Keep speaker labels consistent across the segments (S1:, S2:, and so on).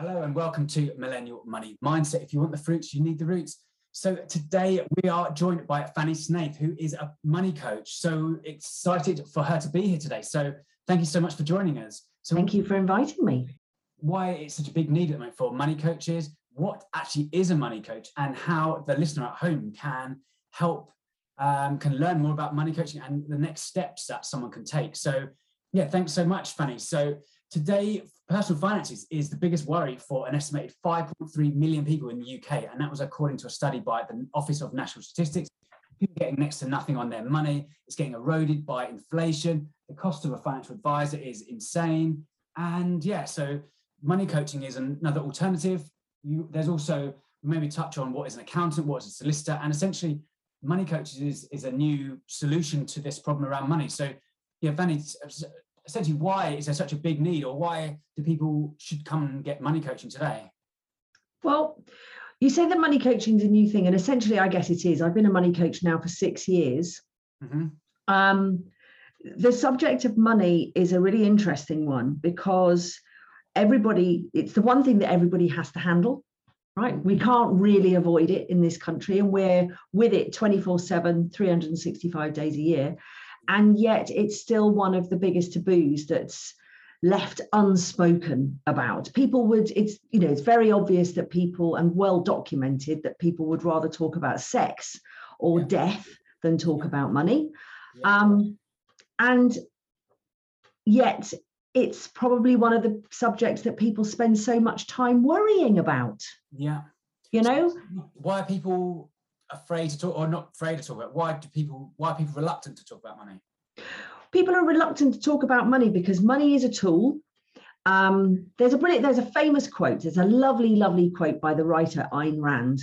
S1: Hello and welcome to Millennial Money Mindset. If you want the fruits, you need the roots. So today we are joined by Fanny Snaith, who is a money coach. So excited for her to be here today. So thank you so much for joining us. So
S2: thank you for inviting me.
S1: Why it's such a big need at the moment for money coaches, what actually is a money coach, and how the listener at home can help, um, can learn more about money coaching and the next steps that someone can take. So yeah, thanks so much, Fanny. So today personal finances is the biggest worry for an estimated 5.3 million people in the UK. And that was according to a study by the Office of National Statistics. People getting next to nothing on their money. It's getting eroded by inflation. The cost of a financial advisor is insane. And yeah, so money coaching is another alternative. You, there's also maybe touch on what is an accountant, what is a solicitor, and essentially money coaches is, is a new solution to this problem around money. So yeah, Fanny, essentially why is there such a big need or why do people should come and get money coaching today?
S2: Well you say that money coaching is a new thing and essentially i guess it is. I've been a money coach now for six years. Mm-hmm. um, the subject of money is a really interesting one because everybody it's the one thing that everybody has to handle right? We can't really avoid it in this country and we're with it 24 7 365 days a year and yet it's still one of the biggest taboos that's left unspoken about people would it's you know it's very obvious that people and well documented that people would rather talk about sex or yeah. death than talk yeah. about money yeah. um and yet it's probably one of the subjects that people spend so much time worrying about
S1: yeah
S2: you know
S1: why are people afraid to talk or not afraid to talk about why do people why are people reluctant to talk about money?
S2: People are reluctant to talk about money because money is a tool. Um, there's a brilliant there's a famous quote there's a lovely lovely quote by the writer Ayn Rand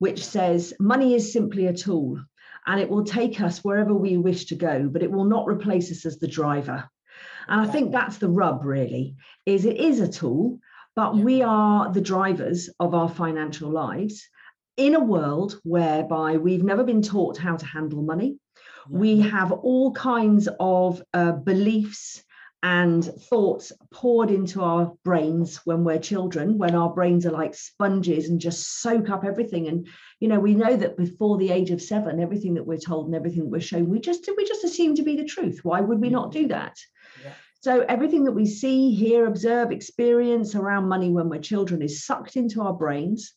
S2: which says money is simply a tool and it will take us wherever we wish to go but it will not replace us as the driver. And i think that's the rub really is it is a tool but we are the drivers of our financial lives in a world whereby we've never been taught how to handle money, yeah. we have all kinds of uh, beliefs and thoughts poured into our brains when we're children when our brains are like sponges and just soak up everything. And you know we know that before the age of 7 everything that we're told and everything that we're shown we just we just assume to be the truth. Why would we not do that? Yeah. so everything that we see hear observe experience around money when we're children is sucked into our brains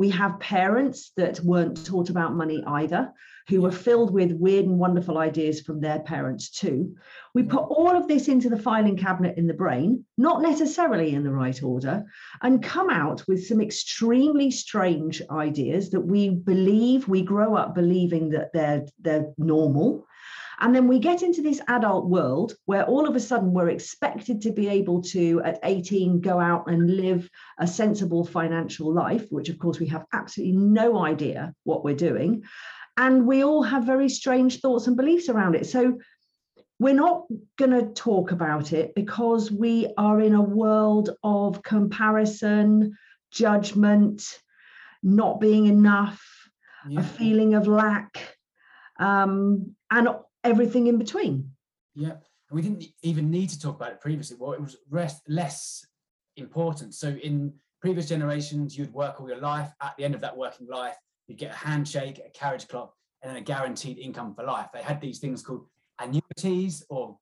S2: we have parents that weren't taught about money either, who were filled with weird and wonderful ideas from their parents too. We put all of this into the filing cabinet in the brain, not necessarily in the right order, and come out with some extremely strange ideas that we believe, we grow up believing that they're, they're normal and then we get into this adult world where all of a sudden we're expected to be able to, at 18, go out and live a sensible financial life, which of course we have absolutely no idea what we're doing. And we all have very strange thoughts and beliefs around it. So we're not going to talk about it because we are in a world of comparison, judgment, not being enough, yeah. a feeling of lack. Um, and everything in between.
S1: Yeah, and we didn't even need to talk about it previously. Well, it was rest, less important. So in previous generations, you'd work all your life. At the end of that working life, you'd get a handshake, a carriage clock, and then a guaranteed income for life. They had these things called annuities or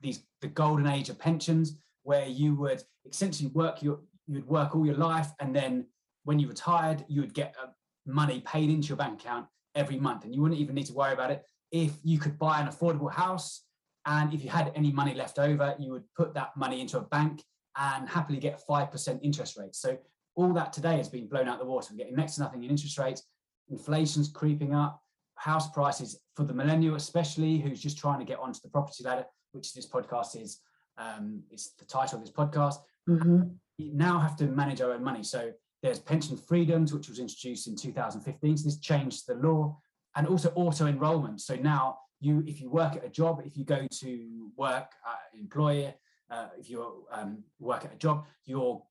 S1: these the golden age of pensions, where you would essentially work your you'd work all your life, and then when you retired, you would get uh, money paid into your bank account every month, and you wouldn't even need to worry about it if you could buy an affordable house and if you had any money left over, you would put that money into a bank and happily get 5% interest rates. So all that today has been blown out the water. We're getting next to nothing in interest rates. Inflation's creeping up. House prices for the millennial, especially who's just trying to get onto the property ladder, which this podcast is. Um, it's the title of this podcast. Mm-hmm. We now have to manage our own money. So there's pension freedoms, which was introduced in 2015. So this changed the law and also auto enrollment. So now you, if you work at a job, if you go to work at employer, uh, if you um, work at a job, you're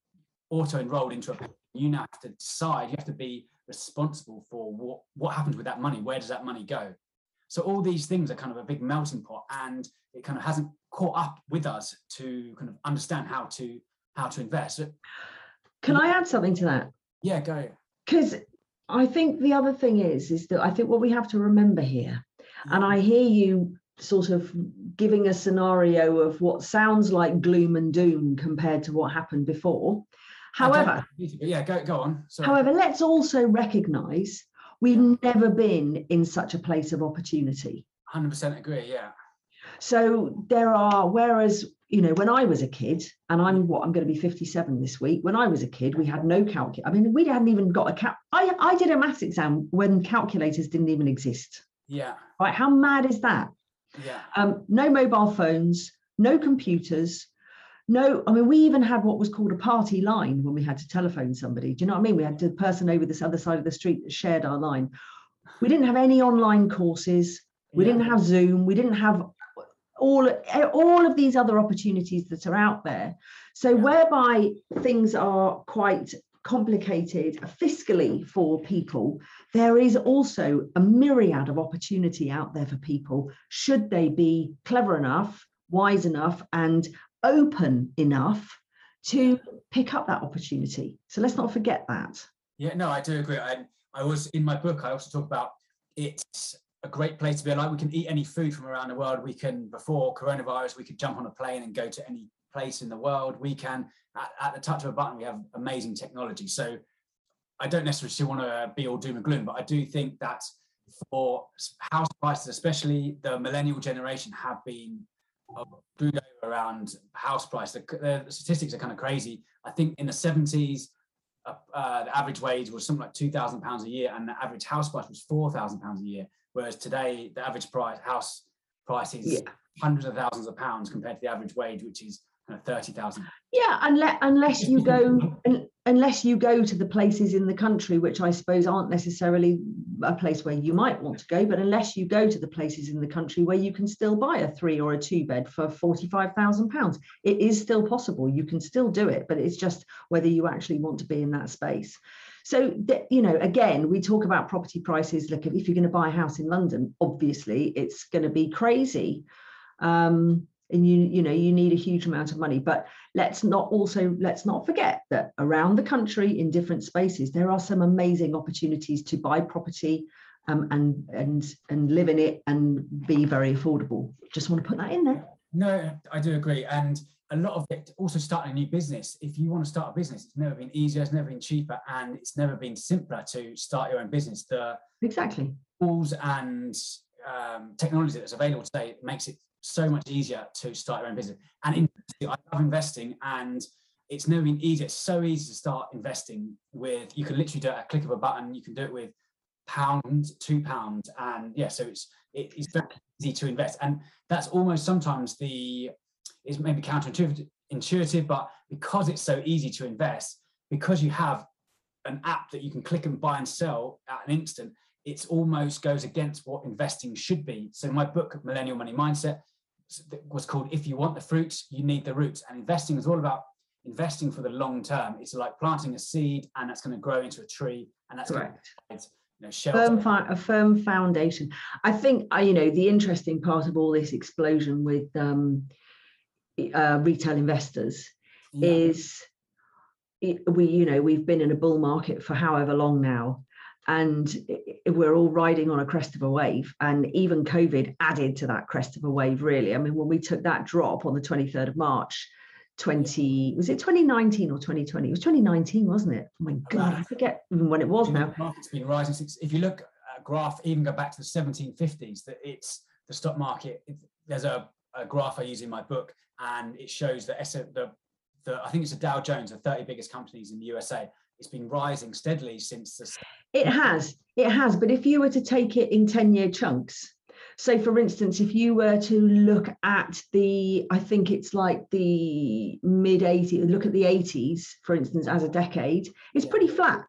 S1: auto enrolled into a. You now have to decide. You have to be responsible for what what happens with that money. Where does that money go? So all these things are kind of a big melting pot, and it kind of hasn't caught up with us to kind of understand how to how to invest.
S2: Can I add something to that?
S1: Yeah, go.
S2: Because I think the other thing is, is that I think what we have to remember here, and I hear you sort of giving a scenario of what sounds like gloom and doom compared to what happened before. However,
S1: yeah, go go on.
S2: Sorry. However, let's also recognise we've never been in such a place of opportunity.
S1: Hundred percent agree. Yeah.
S2: So there are, whereas you know, when I was a kid, and I'm what I'm going to be 57 this week. When I was a kid, we had no calculator. I mean, we hadn't even got a cap. I I did a maths exam when calculators didn't even exist.
S1: Yeah.
S2: Right. How mad is that?
S1: Yeah.
S2: Um, no mobile phones, no computers, no. I mean, we even had what was called a party line when we had to telephone somebody. Do you know what I mean? We had the person over this other side of the street that shared our line. We didn't have any online courses. We yeah. didn't have Zoom. We didn't have all eh, all of these other opportunities that are out there. So whereby things are quite complicated fiscally for people there is also a myriad of opportunity out there for people should they be clever enough wise enough and open enough to pick up that opportunity. So let's not forget that.
S1: Yeah no i do agree. I, I was in my book i also talk about it's a great place to be alive. We can eat any food from around the world. We can, before coronavirus, we could jump on a plane and go to any place in the world. We can, at, at the touch of a button, we have amazing technology. So I don't necessarily want to be all doom and gloom, but I do think that for house prices, especially the millennial generation, have been screwed over around house price. The, the, statistics are kind of crazy. I think in the 70s, uh, uh, the average wage was something like two thousand pounds a year, and the average house price was four thousand pounds a year. Whereas today, the average price house price is yeah. hundreds of thousands of pounds compared to the average wage, which is kind of thirty thousand.
S2: Yeah, unless unless you go unless you go to the places in the country, which I suppose aren't necessarily a place where you might want to go, but unless you go to the places in the country where you can still buy a three or a two bed for forty five thousand pounds, it is still possible. You can still do it, but it's just whether you actually want to be in that space. So, you know, again, we talk about property prices. Look, if you're going to buy a house in London, obviously it's going to be crazy. Um, and you you know you need a huge amount of money but let's not also let's not forget that around the country in different spaces there are some amazing opportunities to buy property um, and and and live in it and be very affordable just want to put that in there
S1: no i do agree and a lot of it also starting a new business. If you want to start a business, it's never been easier, it's never been cheaper, and it's never been simpler to start your own business. The
S2: exactly
S1: tools and um, technology that's available today makes it so much easier to start your own business. And in, I love investing, and it's never been easier. It's so easy to start investing with. You can literally do it at a click of a button. You can do it with pounds, two pounds, and yeah. So it's it, it's very easy to invest, and that's almost sometimes the is maybe counterintuitive, intuitive, but because it's so easy to invest, because you have an app that you can click and buy and sell at an instant, it almost goes against what investing should be. So my book, Millennial Money Mindset, was called "If You Want the Fruits, You Need the Roots," and investing is all about investing for the long term. It's like planting a seed, and that's going to grow into a tree, and that's correct. Going to you know,
S2: firm a firm foundation. I think uh, you know the interesting part of all this explosion with um, uh, retail investors yeah. is we you know we've been in a bull market for however long now and we're all riding on a crest of a wave and even covid added to that crest of a wave really. I mean when we took that drop on the 23rd of march 20 was it 2019 or 2020 it was 2019 wasn't it? Oh my god i forget even when it was now.
S1: market's been rising since if you look at graph even go back to the 1750s that it's the stock market there's a, a graph i use in my book and it shows that the, the I think it's the Dow Jones, the 30 biggest companies in the USA. It's been rising steadily since the.
S2: It has, it has. But if you were to take it in 10 year chunks, so for instance, if you were to look at the, I think it's like the mid 80s, look at the 80s, for instance, as a decade, it's yeah. pretty flat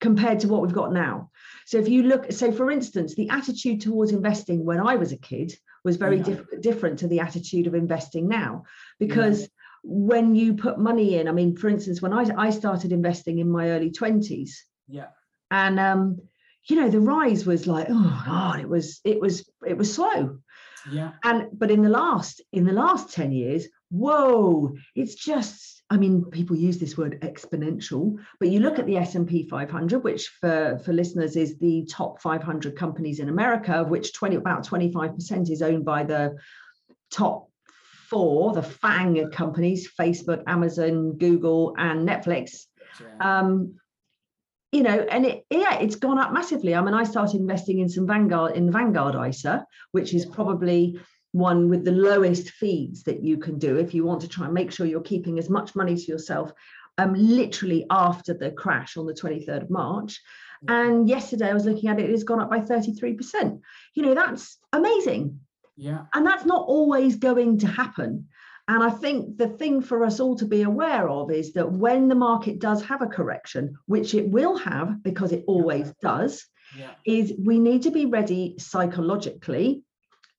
S2: compared to what we've got now. So if you look, so for instance, the attitude towards investing when I was a kid was very yeah. different to the attitude of investing now because yeah. when you put money in i mean for instance when i, I started investing in my early 20s
S1: yeah
S2: and um you know the rise was like oh god it was it was it was slow
S1: yeah
S2: and but in the last in the last 10 years whoa it's just I mean, people use this word exponential, but you look at the S&P 500, which for, for listeners is the top 500 companies in America, of which 20 about 25% is owned by the top four, the FANG companies, Facebook, Amazon, Google, and Netflix. Um, you know, and it, yeah, it's gone up massively. I mean, I started investing in some Vanguard in Vanguard ISA, which is probably one with the lowest fees that you can do if you want to try and make sure you're keeping as much money to yourself um, literally after the crash on the 23rd of March. And yesterday I was looking at it, it has gone up by 33%. You know, that's amazing.
S1: Yeah.
S2: And that's not always going to happen. And I think the thing for us all to be aware of is that when the market does have a correction, which it will have because it always does,
S1: Yeah.
S2: is we need to be ready psychologically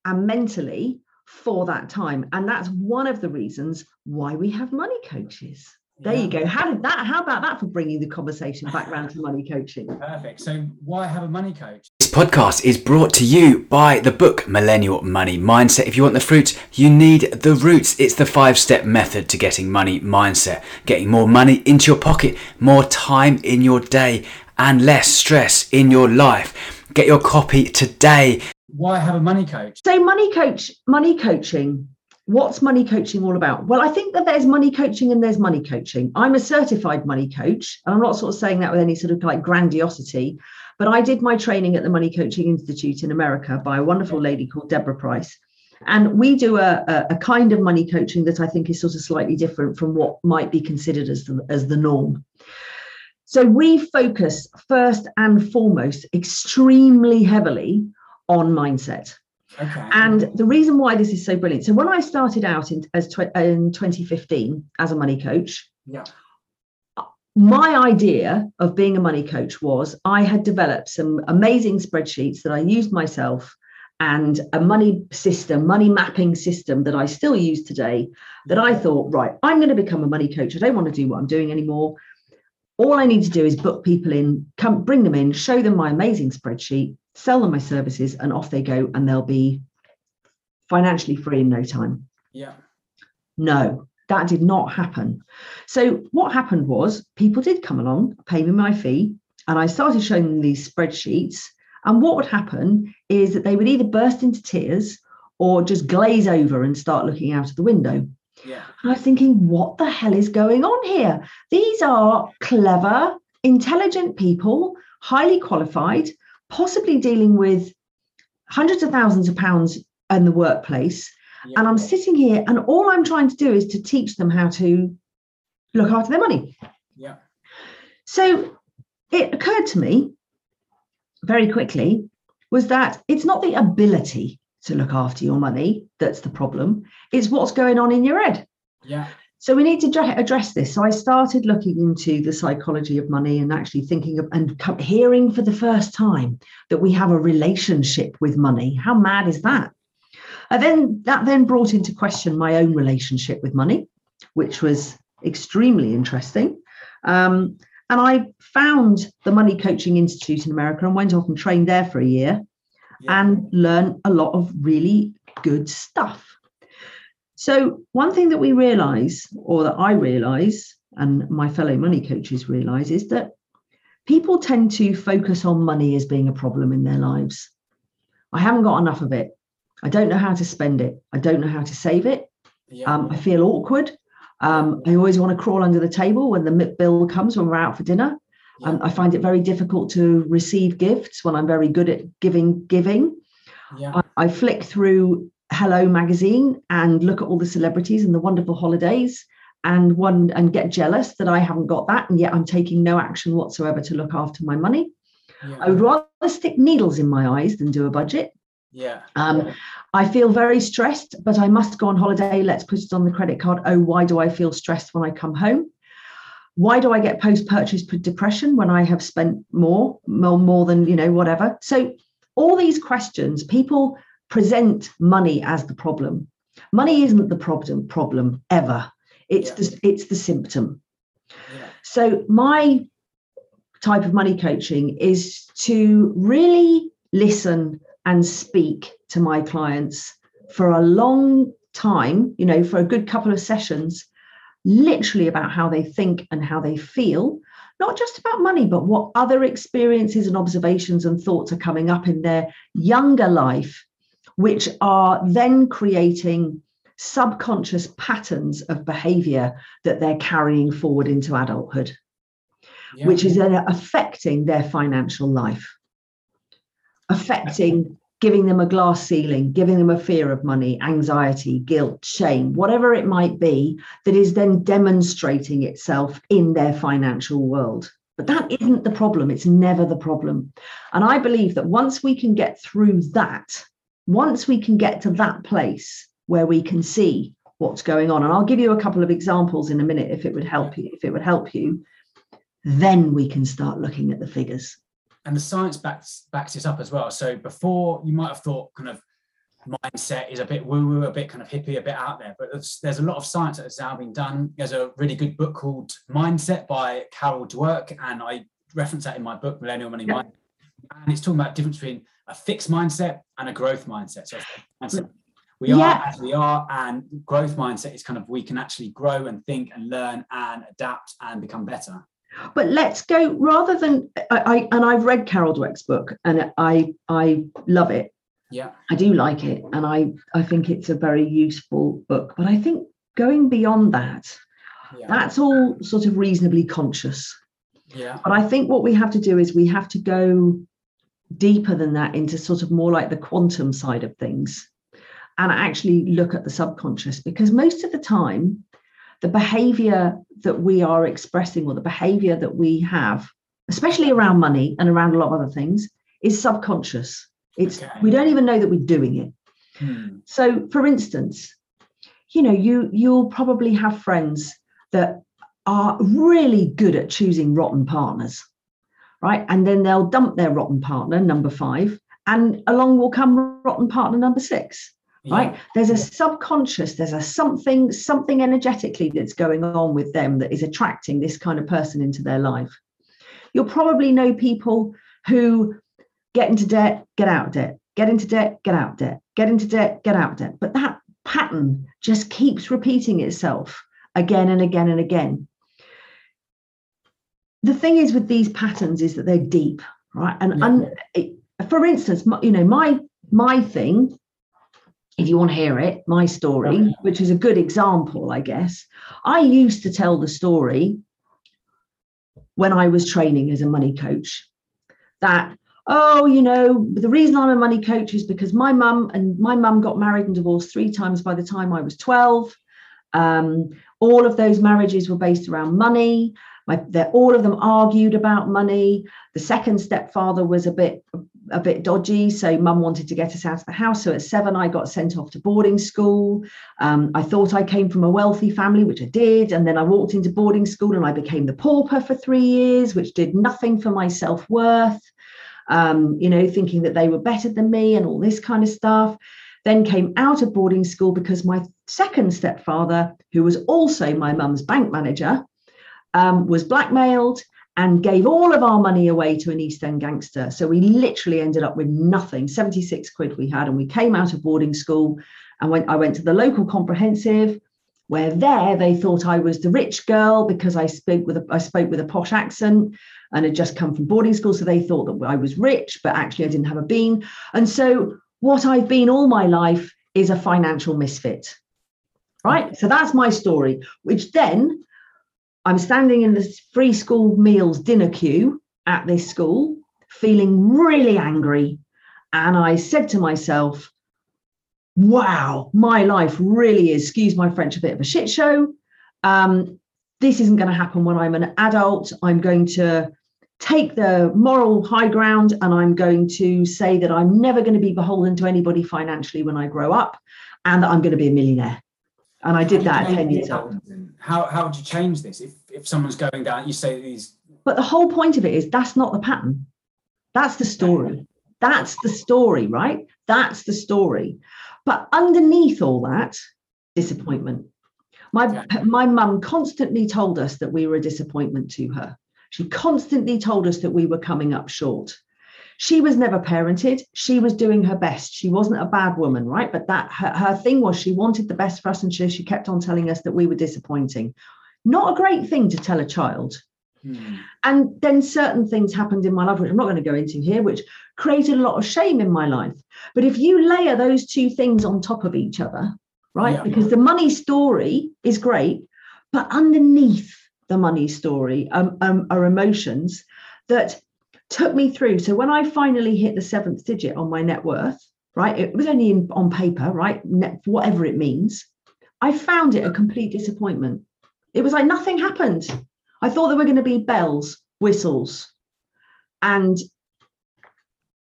S2: and mentally for that time. And that's one of the reasons why we have money coaches. There
S1: Yeah.
S2: you go. How did that? How about that for bringing the conversation back round to money coaching?
S1: Perfect. So why have a money coach?
S3: This podcast is brought to you by the book Millennial Money Mindset. If you want the fruits, you need the roots. It's the five step method to getting money mindset, getting more money into your pocket, more time in your day, and less stress in your life. Get your copy today.
S1: Why have a money coach?
S2: So money coach, money coaching. What's money coaching all about? Well, I think that there's money coaching and there's money coaching. I'm a certified money coach, and I'm not sort of saying that with any sort of like grandiosity, but I did my training at the Money Coaching Institute in America by a wonderful lady called Deborah Price. And we do a, a, kind of money coaching that I think is sort of slightly different from what might be considered as the, as the norm. So we focus first and foremost extremely heavily on mindset.
S1: Okay.
S2: And the reason why this is so brilliant. So when I started out in as tw- in 2015 as a money coach,
S1: yeah.
S2: my idea of being a money coach was I had developed some amazing spreadsheets that I used myself and a money system, money mapping system that I still use today. That I thought, right, I'm going to become a money coach. I don't want to do what I'm doing anymore. All I need to do is book people in, come bring them in, show them my amazing spreadsheet, sell them my services, and off they go, and they'll be financially free in no time.
S1: Yeah.
S2: No, that did not happen. So what happened was people did come along, pay me my fee, and I started showing them these spreadsheets. And what would happen is that they would either burst into tears or just glaze over and start looking out of the window.
S1: Yeah.
S2: And I was thinking, what the hell is going on here? These are clever, intelligent people, highly qualified, possibly dealing with hundreds of thousands of pounds in the workplace.
S1: yeah.
S2: And I'm sitting here, and all I'm trying to do is to teach them how to look after their money.
S1: Yeah.
S2: So it occurred to me very quickly was that it's not the ability to look after your money that's the problem, it's what's going on in your head.
S1: Yeah.
S2: So we need to address this. So I started looking into the psychology of money and actually thinking of and hearing for the first time that we have a relationship with money. How mad is that? And then that then brought into question my own relationship with money, which was extremely interesting. Um, and I found the Money Coaching Institute in America and went off and trained there for a year
S1: Yeah.
S2: and learned a lot of really good stuff. So, one thing that we realize, or that I realize, and my fellow money coaches realize, is that people tend to focus on money as being a problem in their lives. I haven't got enough of it. I don't know how to spend it. I don't know how to save it.
S1: yeah.
S2: Um, I feel awkward. Um, I always want to crawl under the table when the bill comes when we're out for dinner.
S1: yeah.
S2: Um, I find it very difficult to receive gifts when I'm very good at giving. Giving.
S1: yeah.
S2: I, I flick through Hello magazine and look at all the celebrities and the wonderful holidays, and one and get jealous that I haven't got that, and yet I'm taking no action whatsoever to look after my money.
S1: yeah.
S2: I would rather stick needles in my eyes than do a budget.
S1: yeah.
S2: Um, I feel very stressed, but I must go on holiday. Let's put it on the credit card. Oh, why do I feel stressed when I come home? Why do I get post-purchase depression when I have spent more, more, more than you know, whatever? So all these questions, people present money as the problem. Money isn't the problem problem ever. It's
S1: Yeah.
S2: the it's the symptom.
S1: yeah.
S2: So my type of money coaching is to really listen and speak to my clients for a long time, you know, for a good couple of sessions literally about how they think and how they feel, not just about money, but what other experiences and observations and thoughts are coming up in their younger life, which are then creating subconscious patterns of behavior that they're carrying forward into adulthood, yeah. which is then affecting their financial life, affecting giving them a glass ceiling, giving them a fear of money, anxiety, guilt, shame, whatever it might be, that is then demonstrating itself in their financial world. But that isn't the problem. It's never the problem. And I believe that once we can get through that, once we can get to that place where we can see what's going on, and I'll give you a couple of examples in a minute if it would help you, if it would help you, then we can start looking at the figures
S1: and the science backs backs it up as well. So before you might have thought kind of mindset is a bit woo woo, a bit kind of hippie, a bit out there, but there's, there's a lot of science that has now been done. There's a really good book called Mindset by Carol Dweck, and I reference that in my book Millennial Money yeah. Mind. And it's talking about the difference between a fixed mindset and a growth mindset. So mindset. we are yeah. as we are, and growth mindset is kind of we can actually grow and think and learn and adapt and become better.
S2: But let's go rather than I, I and I've read Carol Dweck's book and I I love it.
S1: Yeah.
S2: I do like it and I I think it's a very useful book. But I think going beyond that, yeah. that's all sort of reasonably conscious.
S1: Yeah.
S2: But I think what we have to do is we have to go deeper than that into sort of more like the quantum side of things and actually look at the subconscious because most of the time the behavior that we are expressing or the behavior that we have, especially around money and around a lot of other things, is subconscious. It's okay. we don't even know that we're doing it. Hmm. So, for instance, you know, you you'll probably have friends that are really good at choosing rotten partners, right? And then they'll dump their rotten partner, number five, and along will come rotten partner number six right? There's a subconscious there's a something something energetically that's going on with them that is attracting this kind of person into their life. You'll probably know people who get into debt get out debt get into debt get out debt get into debt get out debt. But that pattern just keeps repeating itself again and again and again the thing is with these patterns is that they're deep right and, yeah. and it, for instance you know my my thing if you want to hear it, my story, which is a good example, I guess. I used to tell the story when I was training as a money coach that, oh, you know, the reason I'm a money coach is because my mum and my mum got married and divorced three times by the time I was 12. Um, all of those marriages were based around money. My, all of them argued about money. The second stepfather was a bit a bit dodgy. So mum wanted to get us out of the house. So at seven, I got sent off to boarding school. Um, I thought I came from a wealthy family, which I did. And then I walked into boarding school and I became the pauper for three years, which did nothing for my self worth. Um, you know, thinking that they were better than me and all this kind of stuff. Then came out of boarding school because my second stepfather, who was also my mum's bank manager, um, was blackmailed and gave all of our money away to an East End gangster. So we literally ended up with nothing 76 quid we had. And we came out of boarding school and went, I went to the local comprehensive where there they thought I was the rich girl because I spoke with a, I spoke with a posh accent and had just come from boarding school. So they thought that I was rich, but actually I didn't have a bean. And so what I've been all my life is a financial misfit. Right. So that's my story, which then I'm standing in the free school meals dinner queue at this school, feeling really angry. And I said to myself, wow, my life really is, excuse my French, a bit of a shit show. Um, this isn't going to happen when I'm an adult. I'm going to take the moral high ground and I'm going to say that I'm never going to be beholden to anybody financially when I grow up and that I'm going to be a millionaire. And I did that at 10 years old.
S1: How, how would you change this? If, if someone's going down, you say these.
S2: But the whole point of it is that's not the pattern. That's the story. That's the story, right? That's the story. But underneath all that, disappointment. My, my mum constantly told us that we were a disappointment to her. She constantly told us that we were coming up short. She was never parented. She was doing her best. She wasn't a bad woman right? But that her, her thing was she wanted the best for us and she, she kept on telling us that we were disappointing. Not a great thing to tell a child.
S1: Hmm.
S2: and then certain things happened in my life which i'm not going to go into here which created a lot of shame in my life. But if you layer those two things on top of each other right?
S1: Yeah.
S2: because the money story is great but underneath the money story um, um, are emotions that took me through. So when I finally hit the seventh digit on my net worth, right, it was only in, on paper, right, net, whatever it means, I found it a complete disappointment. It was like nothing happened. I thought there were going to be bells, whistles, and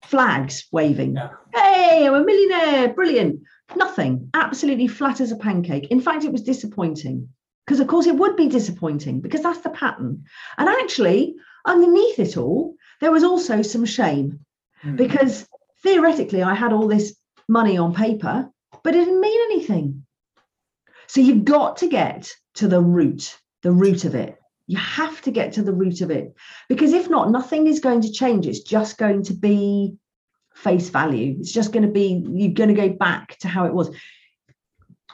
S2: flags waving.
S1: Yeah.
S2: Hey, I'm a millionaire, brilliant. Nothing, absolutely flat as a pancake. In fact, it was disappointing because, of course, it would be disappointing because that's the pattern. And actually, underneath it all, there was also some shame
S1: Hmm.
S2: because theoretically, I had all this money on paper, but it didn't mean anything. So you've got to get to the root, the root of it. You have to get to the root of it because if not, nothing is going to change. It's just going to be face value. It's just going to be, you're going to go back to how it was.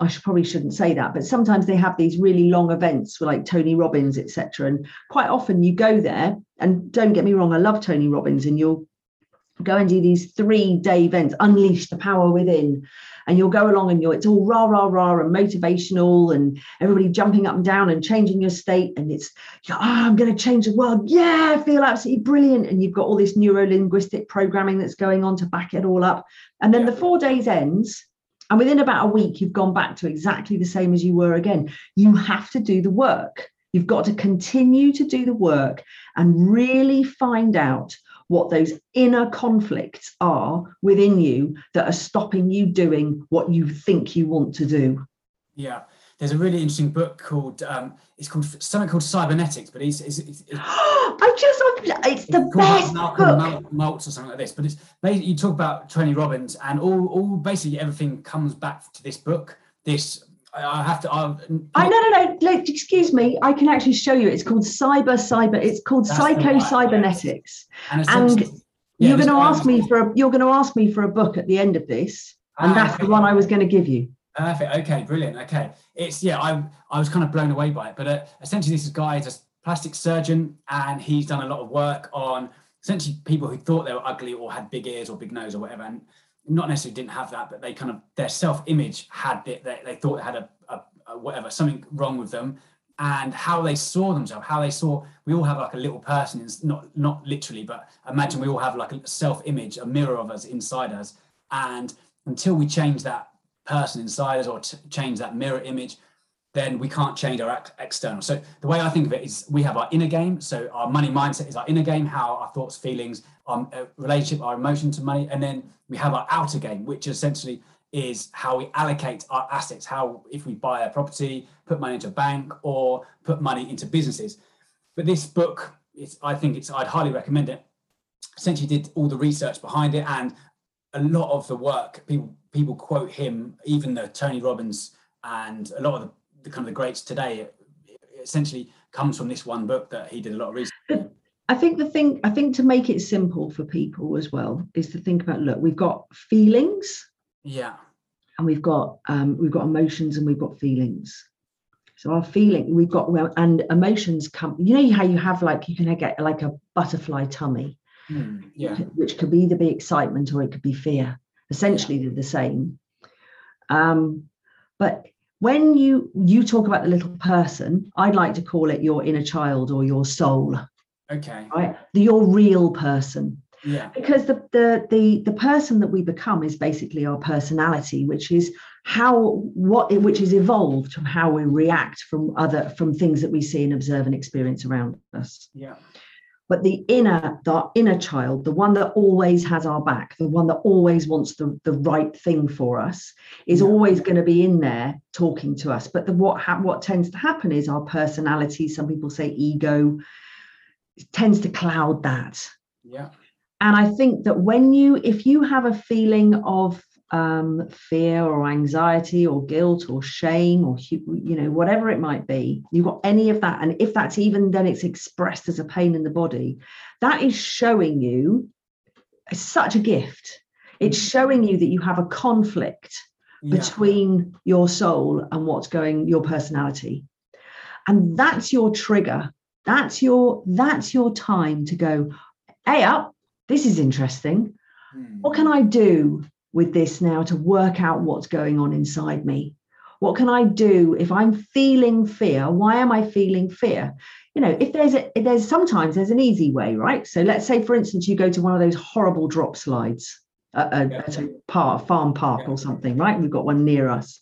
S2: I should, probably shouldn't say that, but sometimes they have these really long events with like Tony Robbins, etc. And quite often you go there, and don't get me wrong, I love Tony Robbins, and you'll go and do these three day events, unleash the power within, and you'll go along and you're it's all rah rah rah and motivational, and everybody jumping up and down and changing your state, and it's oh, I'm going to change the world, yeah, I feel absolutely brilliant, and you've got all this neuro linguistic programming that's going on to back it all up, and then the four days ends. And within about a week, you've gone back to exactly the same as you were again. You have to do the work. You've got to continue to do the work and really find out what those inner conflicts are within you that are stopping you doing what you think you want to do.
S1: Yeah, there's a really interesting book called um, it's called something called Cybernetics, but it's it's, it's, it's
S2: I just, it's the best
S1: Malcolm
S2: book.
S1: Mal- Maltz or something like this. But it's basically you talk about Tony Robbins, and all all basically everything comes back to this book. This I have to. I'll,
S2: I no no no. Look, excuse me. I can actually show you. It's called cyber cyber. It's called
S1: That's the one,
S2: psycho
S1: yes.
S2: cybernetics.
S1: And,
S2: And
S1: yeah,
S2: you're going to ask me for a. You're going to ask me for a book at the end of this, and
S1: Ah,
S2: that's
S1: okay.
S2: the one I was going to give you.
S1: Perfect. Okay, brilliant. Okay, it's yeah. I I was kind of blown away by it, but uh, essentially this guy is a plastic surgeon, and he's done a lot of work on essentially people who thought they were ugly or had big ears or big nose or whatever, and not necessarily didn't have that, but they kind of their self-image had it. They, they thought they had a, a, a whatever something wrong with them, and how they saw themselves, how they saw. We all have like a little person, not not literally, but imagine we all have like a self-image, a mirror of us inside us, and until we change that person inside us or t- change that mirror image, then we can't change our ex- external. So the way I think of it is we have our inner game. So our money mindset is our inner game, how our thoughts, feelings, our uh, relationship, our emotion to money, and then we have our outer game, which essentially is how we allocate our assets. How if we buy a property, put money into a bank, or put money into businesses. But this book, it's I think it's I'd highly recommend it. Essentially, did all the research behind it and a lot of the work people people quote him even the tony robbins and a lot of the, the kind of the greats today essentially comes from this one book that he did a lot of research
S2: I think the thing, I think to make it simple for people as well is to think about look, we've got feelings
S1: yeah
S2: and we've got um, we've got emotions and we've got feelings. So our feeling, we've got well, and emotions come. You know how you have like you can get like a butterfly tummy,
S1: Hmm, yeah.
S2: which could either be excitement or it could be fear. Essentially, they're the same. Um, but when you you talk about the little person, I'd like to call it your inner child or your soul,
S1: okay.
S2: Right? The, your real person.
S1: Yeah.
S2: Because the, the the the person that we become is basically our personality which is how what which is evolved from how we react from other from things that we see and observe and experience around us.
S1: Yeah
S2: but the inner the inner child the one that always has our back the one that always wants the, the right thing for us is
S1: Yeah.
S2: always going to be in there talking to us. But the what ha- what tends to happen is our personality some people say ego tends to cloud that.
S1: Yeah.
S2: And I think that when you, if you have a feeling of um, fear or anxiety or guilt or shame or, you know, whatever it might be, you've got any of that. And if that's even then it's expressed as a pain in the body, that is showing you it's such a gift. It's showing you that you have a conflict
S1: Yeah.
S2: between your soul and what's going your personality and that's your trigger that's your that's your time to go hey up this is interesting
S1: Hmm.
S2: what can i do with this now to work out what's going on inside me. What can i do if i'm feeling fear? Why am i feeling fear? You know if there's a if there's sometimes there's an easy way right? So let's say for instance you go to one of those horrible drop slides at a,
S1: Yeah.
S2: at a park, farm park
S1: Yeah.
S2: or something right? We've got one near us.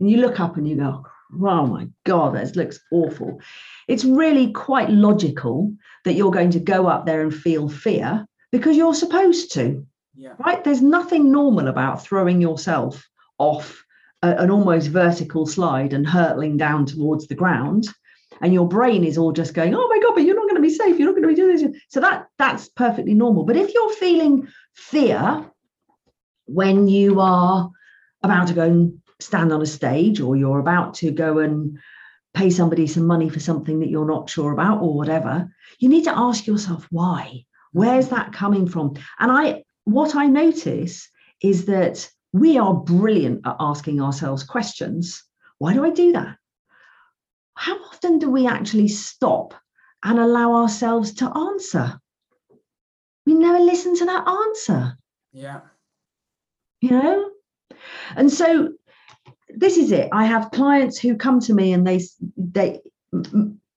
S2: And you look up and you go oh my god this looks awful. It's really quite logical that you're going to go up there and feel fear because you're supposed to
S1: Yeah.
S2: right? There's nothing normal about throwing yourself off a- an almost vertical slide and hurtling down towards the ground. And your brain is all just going, oh my God, but you're not going to be safe. You're not going to be doing this. So that that's perfectly normal. But if you're feeling fear when you are about to go and stand on a stage or you're about to go and pay somebody some money for something that you're not sure about or whatever, you need to ask yourself why. Where's that coming from? And I what I notice is that we are brilliant at asking ourselves questions. Why do I do that? How often do we actually stop and allow ourselves to answer? We never listen to that answer,
S1: Yeah.
S2: you know? And so this is it. I have clients who come to me and they they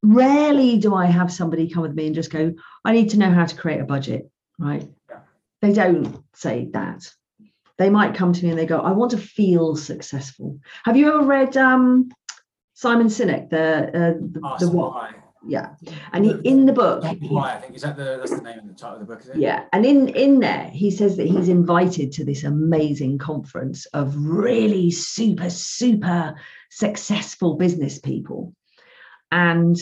S2: rarely do I have somebody come with me and just go, I need to know how to create a budget, right? They don't say that. They might come to me and they go, I want to feel successful. Have you ever read um, Simon Sinek, the uh, the, the what? Yeah, and he, in the book,
S1: why. I think is that the that's the name of the title of the book. Is it?
S2: yeah, and in in there, he says that he's invited to this amazing conference of really super super successful business people, and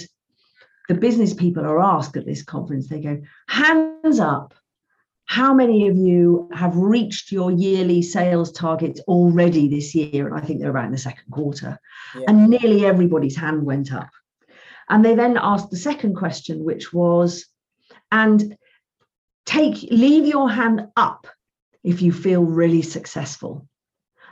S2: the business people are asked at this conference. They go, hands up. How many of you have reached your yearly sales targets already this year? And I think they're about in the second quarter.
S1: Yeah.
S2: And nearly everybody's hand went up. And they then asked the second question, which was, and take leave your hand up if you feel really successful.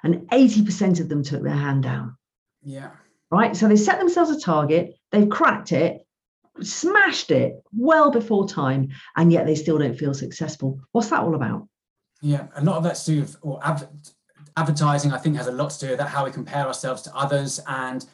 S2: And 80% of them took their hand down.
S1: Yeah.
S2: Right. So they set themselves a target, they've cracked it, smashed it well before time, and yet they still don't feel successful. What's that all about?
S1: Yeah, a lot of that's to do with or adver- advertising. I think has a lot to do with that how we compare ourselves to others. And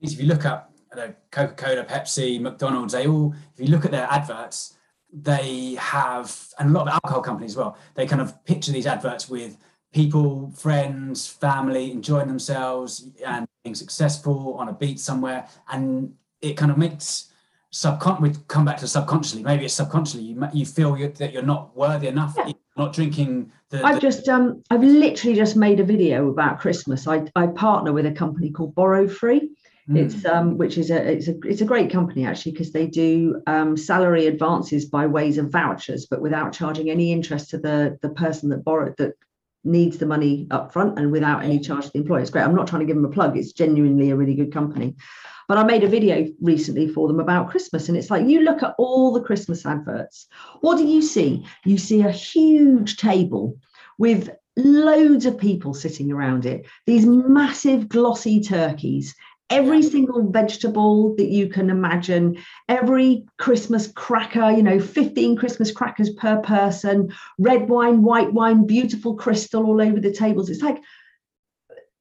S1: if you look at know, Coca-Cola, Pepsi, McDonald's, they all if you look at their adverts, they have and a lot of alcohol companies as well. They kind of picture these adverts with people, friends, family enjoying themselves and being successful on a beach somewhere, and it kind of makes subcon we come back to subconsciously maybe it's subconsciously you, you feel you that you're not worthy enough
S2: Yeah.
S1: you're not drinking the,
S2: I've
S1: the-
S2: just um I've literally just made a video about Christmas. I, I partner with a company called Borrow Free.
S1: Mm,
S2: It's um which is a it's a it's a great company actually because they do um salary advances by ways of vouchers, but without charging any interest to the the person that borrowed that needs the money up front and without any charge to the employer. It's great. I'm not trying to give them a plug. It's genuinely a really good company. But I made a video recently for them about Christmas, and it's like you look at all the Christmas adverts. What do you see? You see a huge table with loads of people sitting around it, these massive glossy turkeys, every single vegetable that you can imagine, every Christmas cracker, you know, 15 Christmas crackers per person, red wine, white wine, beautiful crystal all over the tables. It's like,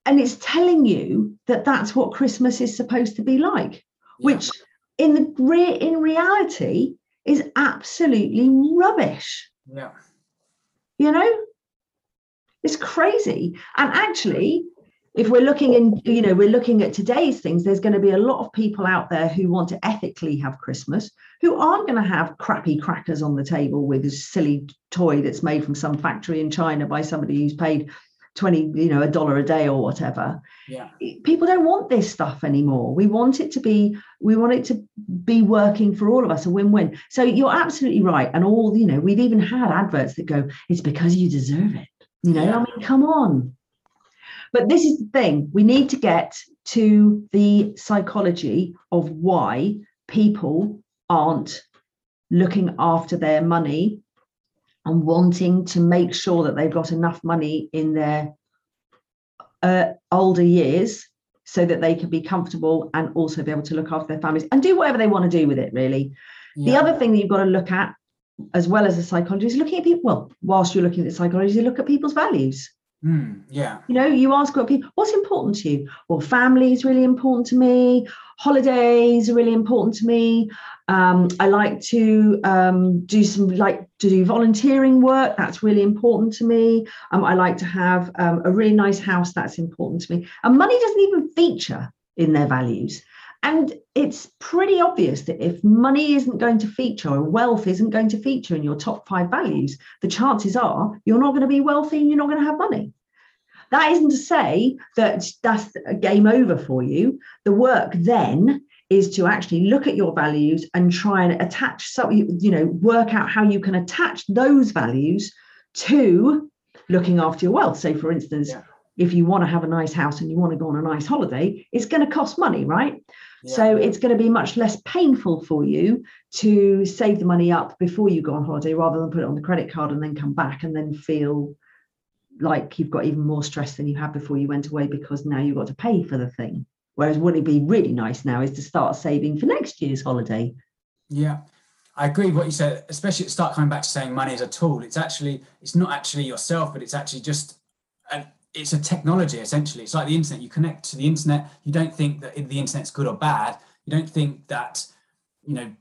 S2: and it's telling you that that's what Christmas is supposed to be like,
S1: yeah.
S2: which in the re- in reality is absolutely rubbish.
S1: Yeah.
S2: You know? It's crazy. And actually if we're looking in you know we're looking at today's things there's going to be a lot of people out there who want to ethically have christmas who aren't going to have crappy crackers on the table with a silly toy that's made from some factory in china by somebody who's paid 20 you know a dollar a day or whatever.
S1: Yeah.
S2: People don't want this stuff anymore. We want it to be we want it to be working for all of us a win-win. So you're absolutely right and all you know we've even had adverts that go it's because you deserve it. You know
S1: Yeah.
S2: i mean come on. But this is the thing we need to get to the psychology of why people aren't looking after their money and wanting to make sure that they've got enough money in their uh, older years so that they can be comfortable and also be able to look after their families and do whatever they want to do with it really yeah. the other thing that you've got to look at as well as the psychology is looking at people well whilst you're looking at the psychology you look at people's values
S1: mm, yeah
S2: you know you ask what people what's important to you well family is really important to me holidays are really important to me um, I like to um, do some like to do volunteering work. That's really important to me. Um, I like to have um, a really nice house. That's important to me. And money doesn't even feature in their values. And it's pretty obvious that if money isn't going to feature or wealth isn't going to feature in your top five values, the chances are you're not going to be wealthy and you're not going to have money. That isn't to say that that's a game over for you. The work then is to actually look at your values and try and attach so you know work out how you can attach those values to looking after your wealth so for instance yeah. if you want to have a nice house and you want to go on a nice holiday it's going to cost money right yeah. so it's going to be much less painful for you to save the money up before you go on holiday rather than put it on the credit card and then come back and then feel like you've got even more stress than you had before you went away because now you've got to pay for the thing Whereas would it be really nice now is to start saving for next year's holiday.
S1: Yeah, I agree with what you said, especially start coming back to saying money is a tool. It's actually, it's not actually yourself, but it's actually just, a, it's a technology essentially. It's like the internet. You connect to the internet. You don't think that the internet's good or bad. You don't think that, you know,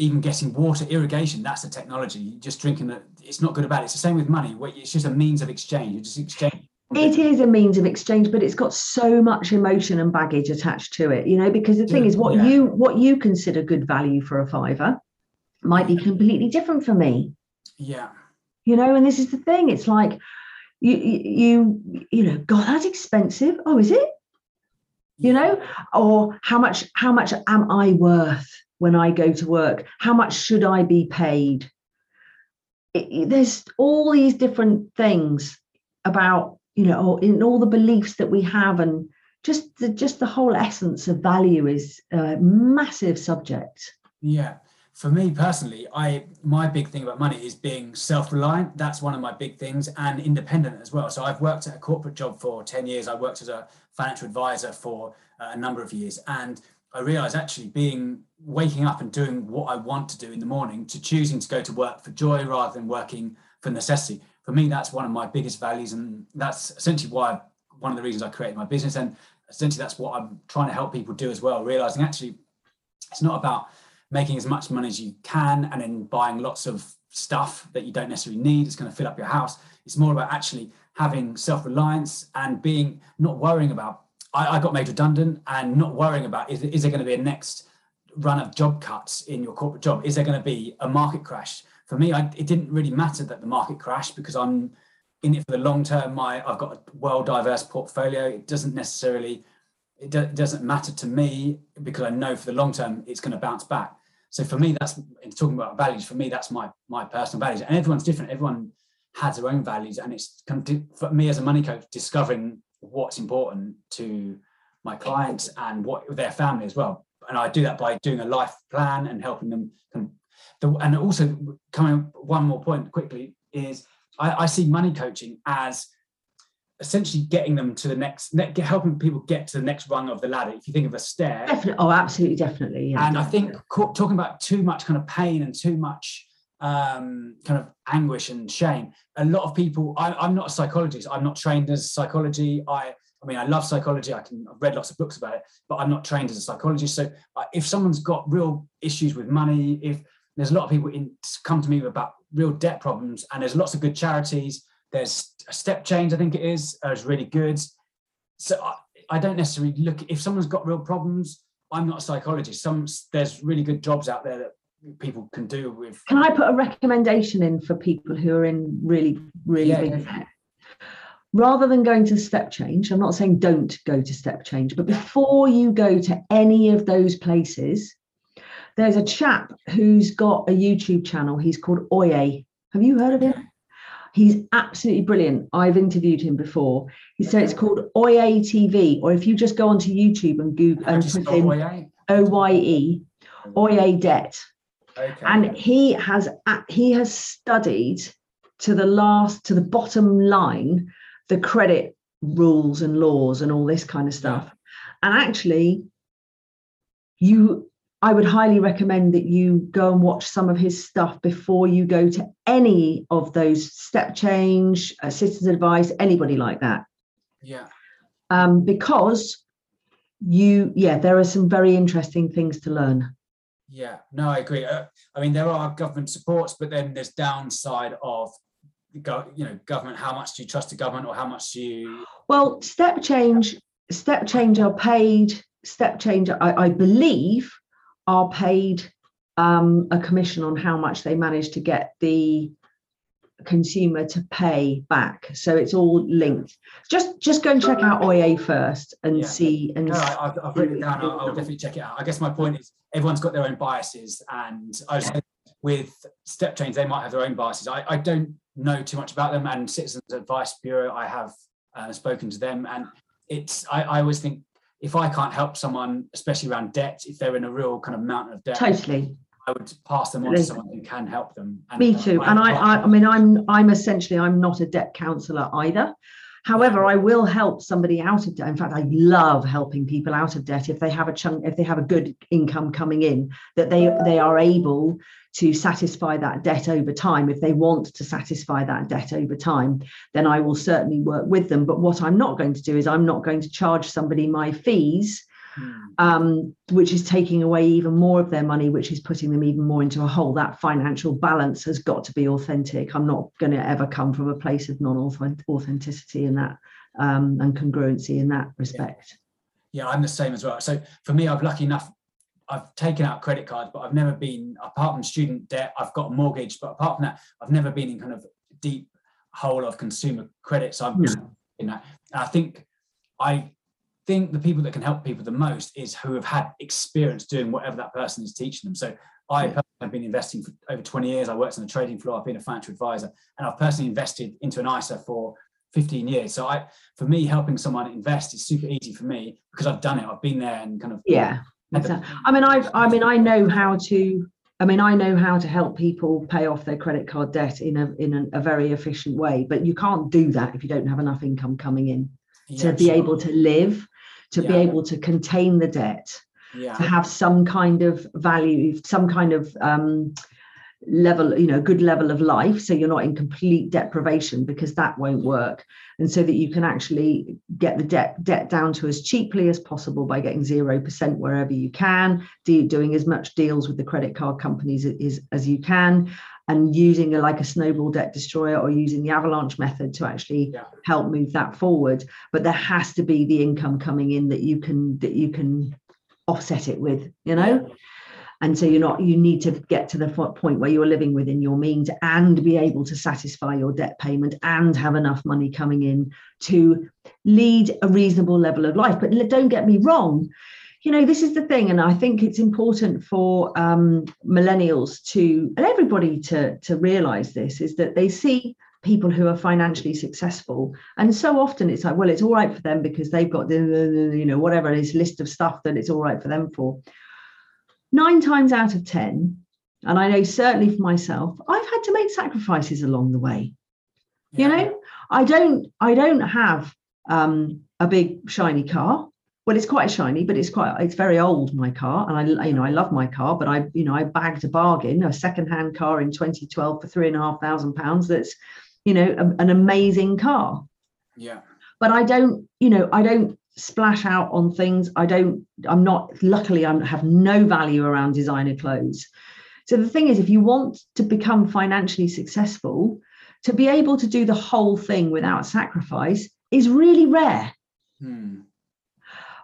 S1: even getting water, irrigation, that's a technology. Just drinking it, it's not good about bad. It's the same with money. It's just a means of exchange. You just exchange
S2: it is a means of exchange but it's got so much emotion and baggage attached to it you know because the thing is what yeah. you what you consider good value for a fiver might be completely different for me
S1: yeah
S2: you know and this is the thing it's like you you you know god that's expensive oh is it you know or how much how much am i worth when i go to work how much should i be paid it, there's all these different things about you know, in all the beliefs that we have, and just the, just the whole essence of value is a massive subject.
S1: Yeah, for me personally, I my big thing about money is being self-reliant. That's one of my big things, and independent as well. So I've worked at a corporate job for ten years. I worked as a financial advisor for uh, a number of years, and I realized actually being waking up and doing what I want to do in the morning, to choosing to go to work for joy rather than working for necessity for me, that's one of my biggest values, and that's essentially why one of the reasons I created my business. And essentially, that's what I'm trying to help people do as well. Realizing actually, it's not about making as much money as you can and then buying lots of stuff that you don't necessarily need. It's going to fill up your house. It's more about actually having self-reliance and being not worrying about. I, I got made redundant and not worrying about is, is there going to be a next run of job cuts in your corporate job? Is there going to be a market crash? for me, I, it didn't really matter that the market crashed because I'm in it for the long term. My I've got a well diverse portfolio. It doesn't necessarily it, do, it doesn't matter to me because I know for the long term it's going to bounce back. So for me, that's talking about values. For me, that's my my personal values, and everyone's different. Everyone has their own values, and it's for me as a money coach discovering what's important to my clients and what their family as well. And I do that by doing a life plan and helping them kind of the, and also coming one more point quickly is I, I, see money coaching as essentially getting them to the next helping people get to the next rung of the ladder if you think of a stair
S2: definitely oh absolutely definitely
S1: yeah, and definitely. i think talking about too much kind of pain and too much um, kind of anguish and shame a lot of people I, i'm not a psychologist i'm not trained as psychology i I mean, I love psychology. I can I've read lots of books about it, but I'm not trained as a psychologist. So, uh, if someone's got real issues with money, if there's a lot of people in, come to me about real debt problems, and there's lots of good charities. There's a step change, I think it is, uh, is really good. So I, I don't necessarily look if someone's got real problems. I'm not a psychologist. Some there's really good jobs out there that people can do with.
S2: Can I put a recommendation in for people who are in really, really yeah, big debt? Rather than going to step change, I'm not saying don't go to step change, but before you go to any of those places, there's a chap who's got a YouTube channel. He's called Oye. Have you heard of him? He's absolutely brilliant. I've interviewed him before. He said it's called Oye TV, or if you just go onto YouTube and Google and put in O Y E, Oye Debt. Okay. And he has he has studied to the last to the bottom line the credit rules and laws and all this kind of stuff yeah. and actually you I would highly recommend that you go and watch some of his stuff before you go to any of those step change, citizens advice, anybody like that.
S1: Yeah.
S2: Um, because you, yeah, there are some very interesting things to learn.
S1: Yeah, no, I agree. Uh, I mean, there are government supports, but then there's downside of you know government how much do you trust the government or how much do you
S2: well step change step change are paid step change i, I believe are paid um, a commission on how much they manage to get the consumer to pay back. So it's all linked. Just just go and check out Oye first and yeah. see. And
S1: no, I, have I've written it down. I'll, I'll, definitely check it out. I guess my point is everyone's got their own biases, and I was with step change they might have their own biases. I, I don't know too much about them, and Citizens Advice Bureau I have uh, spoken to them, and it's I, I always think if I can't help someone, especially around debt, if they're in a real kind of mountain of debt,
S2: totally,
S1: I would pass them on to someone who can help them.
S2: And Me too. And I, I, I mean, I'm, I'm essentially, I'm not a debt counsellor either. However, I will help somebody out of debt. In fact, I love helping people out of debt if they have a chunk, if they have a good income coming in, that they they are able to satisfy that debt over time. If they want to satisfy that debt over time, then I will certainly work with them. But what I'm not going to do is I'm not going to charge somebody my fees. Hmm. Um, which is taking away even more of their money, which is putting them even more into a hole. That financial balance has got to be authentic. I'm not going to ever come from a place of non authenticity in that um, and congruency in that respect.
S1: Yeah. yeah, I'm the same as well. So for me, I've lucky enough I've taken out credit cards, but I've never been apart from student debt. I've got a mortgage, but apart from that, I've never been in kind of deep hole of consumer credit. So I'm, yeah. you know, I think I think the people that can help people the most is who have had experience doing whatever that person is teaching them. So I yeah. have been investing for over 20 years. I worked on the trading floor. I've been a financial advisor, and I've personally invested into an ISA for 15 years. So I, for me, helping someone invest is super easy for me because I've done it. I've been there and kind of
S2: yeah Exactly. I mean, I've, I mean, I know how to. I mean, I know how to help people pay off their credit card debt in a in a, a very efficient way. But you can't do that if you don't have enough income coming in yeah, to be sure. able to live, to yeah. be able to contain the debt, yeah. to have some kind of value, some kind of um, level you know good level of life so you're not in complete deprivation because that won't work and so that you can actually get the debt debt down to as cheaply as possible by getting 0% wherever you can do, doing as much deals with the credit card companies as, as you can and using a, like a snowball debt destroyer or using the avalanche method to actually yeah. help move that forward. But there has to be the income coming in that you can that you can offset it with you know? And so you're not you need to get to the point where you're living within your means and be able to satisfy your debt payment and have enough money coming in to lead a reasonable level of life. But don't get me wrong you know this is the thing and i think it's important for um, millennials to and everybody to to realize this is that they see people who are financially successful and so often it's like well it's all right for them because they've got the you know whatever this list of stuff that it's all right for them for nine times out of 10, and I know certainly for myself, I've had to make sacrifices along the way. Yeah. You know, I don't, I don't have um, a big shiny car. Well, it's quite shiny, but it's quite, it's very old, my car. And I, you know, I love my car, but I, you know, I bagged a bargain, a second-hand car in 2012 for three and a half thousand pounds. That's, you know, a, an amazing car.
S1: Yeah.
S2: But I don't, you know, I don't splash out on things. I don't, I'm not, luckily, I have no value around designer clothes. So the thing is, if you want to become financially successful, to be able to do the whole thing without sacrifice is really rare. Hmm.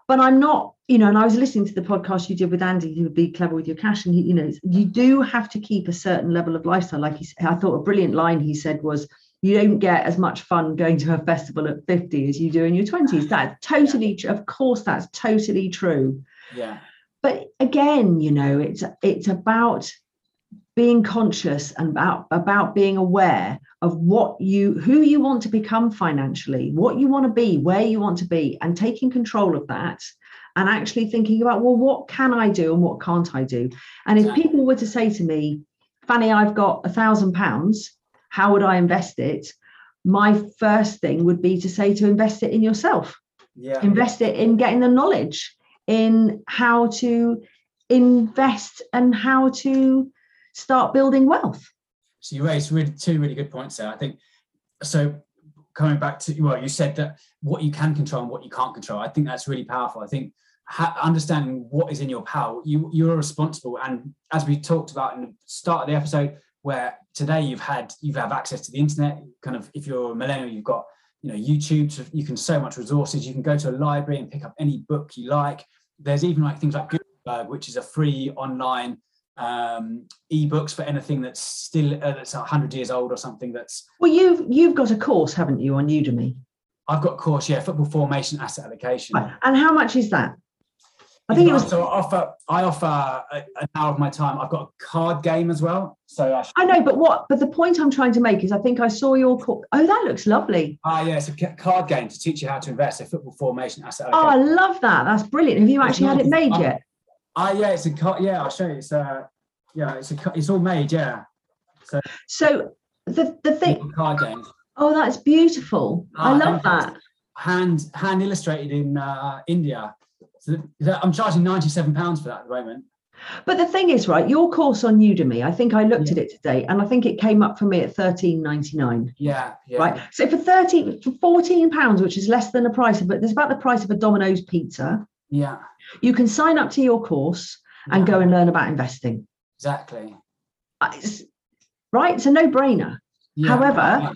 S2: But I'm not, you know, and I was listening to the podcast you did with Andy, who would be clever with your cash, and he, you know, you do have to keep a certain level of lifestyle. Like he, said, I thought a brilliant line he said was, you don't get as much fun going to a festival at 50 as you do in your 20s that's totally yeah. of course that's totally true
S1: yeah
S2: but again you know it's it's about being conscious and about about being aware of what you who you want to become financially what you want to be where you want to be and taking control of that and actually thinking about well what can i do and what can't i do and if people were to say to me fanny i've got a thousand pounds how would I invest it? My first thing would be to say to invest it in yourself.
S1: Yeah.
S2: Invest it in getting the knowledge in how to invest and how to start building wealth.
S1: So you raised really two really good points there. I think so. Coming back to well, you said that what you can control and what you can't control. I think that's really powerful. I think ha- understanding what is in your power, you you are responsible. And as we talked about in the start of the episode, where today you've had you have access to the internet. Kind of if you're a millennial, you've got you know YouTube. So you can so much resources. You can go to a library and pick up any book you like. There's even like things like Gutenberg, which is a free online um, ebooks for anything that's still uh, that's 100 years old or something that's
S2: Well, you've you've got a course, haven't you, on Udemy?
S1: i've got a course yeah football formation asset allocation
S2: Right. And how much is that? I think it was.
S1: so i offer i offer a, an hour of my time i've got a card game as well so i
S2: I know, but what? But the point I'm trying to make is, I think I saw your. co- Oh, that looks lovely.
S1: ah yeah it's a card game to teach you how to invest a football formation asset
S2: Oh, I love that. That's brilliant. Have you actually had it made yet?
S1: Ah yeah it's a card yeah i'll show you it's uh yeah it's a it's all made yeah
S2: So so the the thing.
S1: card games
S2: Oh, that's beautiful. I
S1: Ah,
S2: love that.
S1: hand hand illustrated in uh, India. So that, I'm charging 97 pounds for that at the moment.
S2: But the thing is, right, your course on Udemy, I think I looked
S1: Yeah.
S2: at it today and I think it came up for me at thirteen ninety nine.
S1: Yeah, yeah,
S2: Right. So for 13, for 14 pounds, which is less than the price of it, there's about the price of a Domino's pizza.
S1: Yeah.
S2: You can sign up to your course and
S1: yeah,
S2: go and learn about investing.
S1: exactly.
S2: Uh, it's- right. It's a no brainer.
S1: Yeah,
S2: However,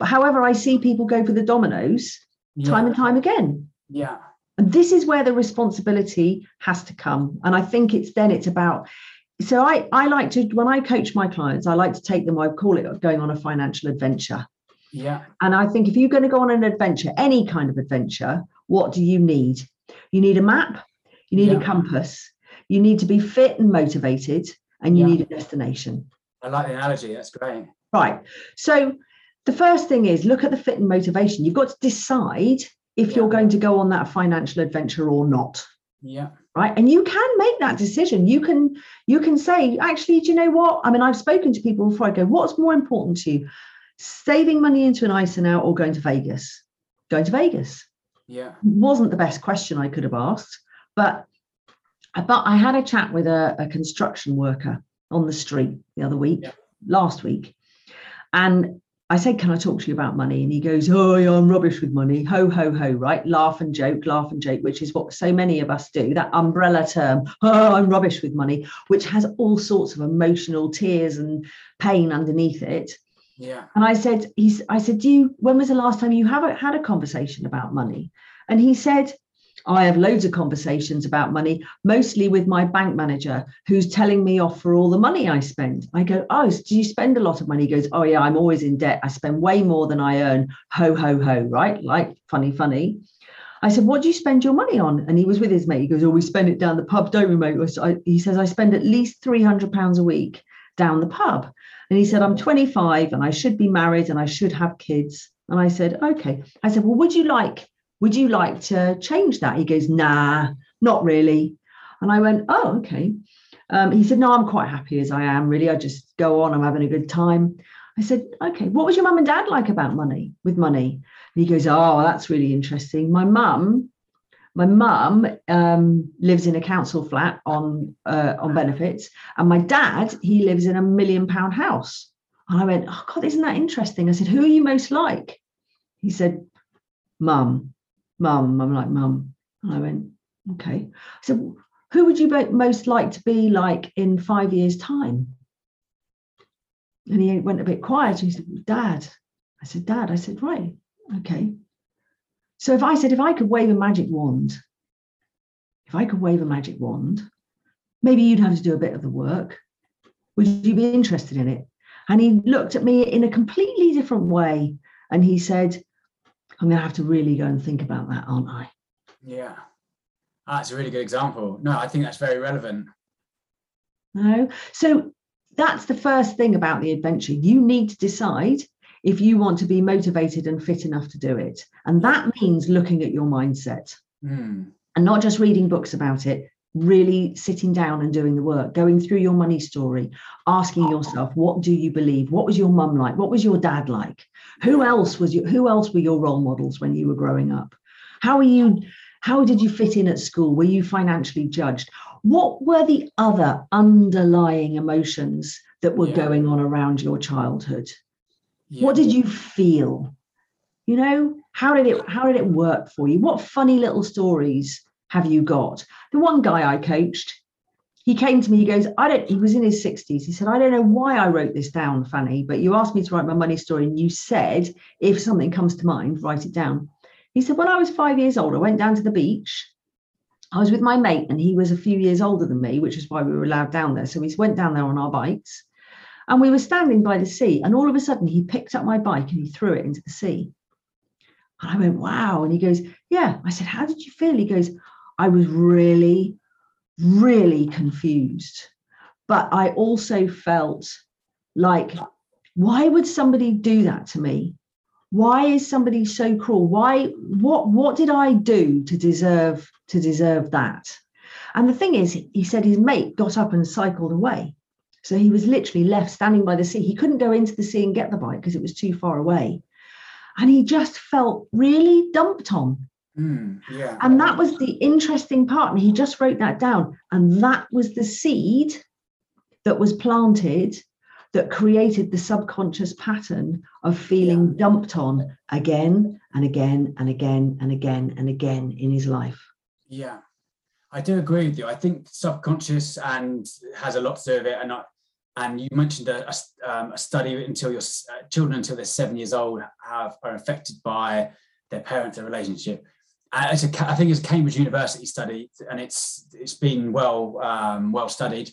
S1: yeah,
S2: however, I see people go for the Domino's time and time again.
S1: Yeah,
S2: And this is where the responsibility has to come. And I think it's then it's about. So I, I like to when I coach my clients, I like to take them, I call it going on a financial adventure.
S1: yeah,
S2: And I think if you're going to go on an adventure, any kind of adventure, what do you need? You need a map, you need
S1: Yeah.
S2: a compass, you need to be fit and motivated, and you
S1: Yeah.
S2: need a destination.
S1: I like the analogy. That's great.
S2: Right. So the first thing is look at the fit and motivation. You've got to decide if
S1: Yeah.
S2: you're going to go on that financial adventure or not.
S1: Yeah,
S2: Right. And you can make that decision. You can you can say, actually, do you know what? I mean, I've spoken to people before I go, what's more important to you? Saving money into an ISA now or going to Vegas? Going to Vegas
S1: yeah,
S2: wasn't the best question I could have asked, but but I had a chat with a, a construction worker on the street the other week,
S1: Yeah.
S2: last week, and I said, "Can I talk to you about money?" And he goes, "Oh, yeah, I'm rubbish with money. Ho ho ho! Right? Laugh and joke, laugh and joke, which is what so many of us do. That umbrella term, oh, I'm rubbish with money, which has all sorts of emotional tears and pain underneath it.
S1: Yeah,
S2: And I said, he's, I said, do you, when was the last time you have had a conversation about money? And he said, I have loads of conversations about money, mostly with my bank manager, who's telling me off for all the money I spend. I go, oh, so do you spend a lot of money? He goes, oh yeah, I'm always in debt. I spend way more than I earn. Ho ho ho, right? Like funny, funny. I said, what do you spend your money on? And he was with his mate. He goes, oh, we spend it down the pub, don't we, mate? He says, I spend at least three hundred pounds a week down the pub. And he said, I'm 25 and I should be married and I should have kids. And I said, okay. I said, well, would you like, would you like to change that? He goes, nah, not really. And I went, oh, okay. Um, he said, no, I'm quite happy as I am, really. I just go on, I'm having a good time. I said, okay, what was your mum and dad like about money, with money? And he goes, oh, that's really interesting. My mum, my mum um, lives in a council flat on uh, on benefits, and my dad he lives in a million pound house. And I went, oh God, isn't that interesting? I said, who are you most like? He said, mum, mum. I'm like, mum. And I went, okay. I said, who would you most like to be like in five years' time? And he went a bit quiet. He said, Dad. I said, Dad. I said, right, okay. So if I said, if I could wave a magic wand, if I could wave a magic wand, maybe you'd have to do a bit of the work. Would you be interested in it? And he looked at me in a completely different way. And he said, I'm going to have to really go and think about that, aren't I?
S1: yeah. Ah, That's a really good example. No, I think that's very relevant.
S2: No. So that's the first thing about the adventure. You need to decide if you want to be motivated and fit enough to do it. And that means looking at your mindset
S1: Mm,
S2: and not just reading books about it, really sitting down and doing the work, going through your money story, asking yourself, what do you believe? What was your mum like? What was your dad like? Who else was you? Who else were your role models when you were growing up? How are you? How did you fit in at school? Were you financially judged? What were the other underlying emotions that were
S1: Yeah.
S2: going on around your childhood?
S1: Yeah.
S2: What did you feel? You know, how did it how did it work for you? What funny little stories have you got? The one guy I coached, he came to me, he goes, I don't, he was in his 60s. He said, I don't know why I wrote this down, Fanny, but you asked me to write my money story and you said, if something comes to mind, write it down. He said, when I was five years old, I went down to the beach. I was with my mate and he was a few years older than me, which is why we were allowed down there. So we went down there on our bikes and we were standing by the sea. And all of a sudden he picked up my bike and he threw it into the sea. And I went, wow. And he goes, yeah. I said, how did you feel? He goes, I was really, really confused. But I also felt like, why would somebody do that to me? Why is somebody so cruel? Why, what, what did I do to deserve to deserve that? And the thing is, he said his mate got up and cycled away. So he was literally left standing by the sea. He couldn't go into the sea and get the bike because it was too far away. And he just felt really dumped on.
S1: Mm, yeah.
S2: And that was the interesting part. And he just wrote that down. And that was the seed that was planted that created the subconscious pattern of feeling dumped on again and again and again and again and again in his life.
S1: Yeah, I do agree with you. I think subconscious and has a lot to do with it. And I, and you mentioned a, um, a study until your uh, children until they're seven years old have are affected by their parents, their relationship. Uh, it's a, I think it's a Cambridge University study, and it's it's been well um, well studied.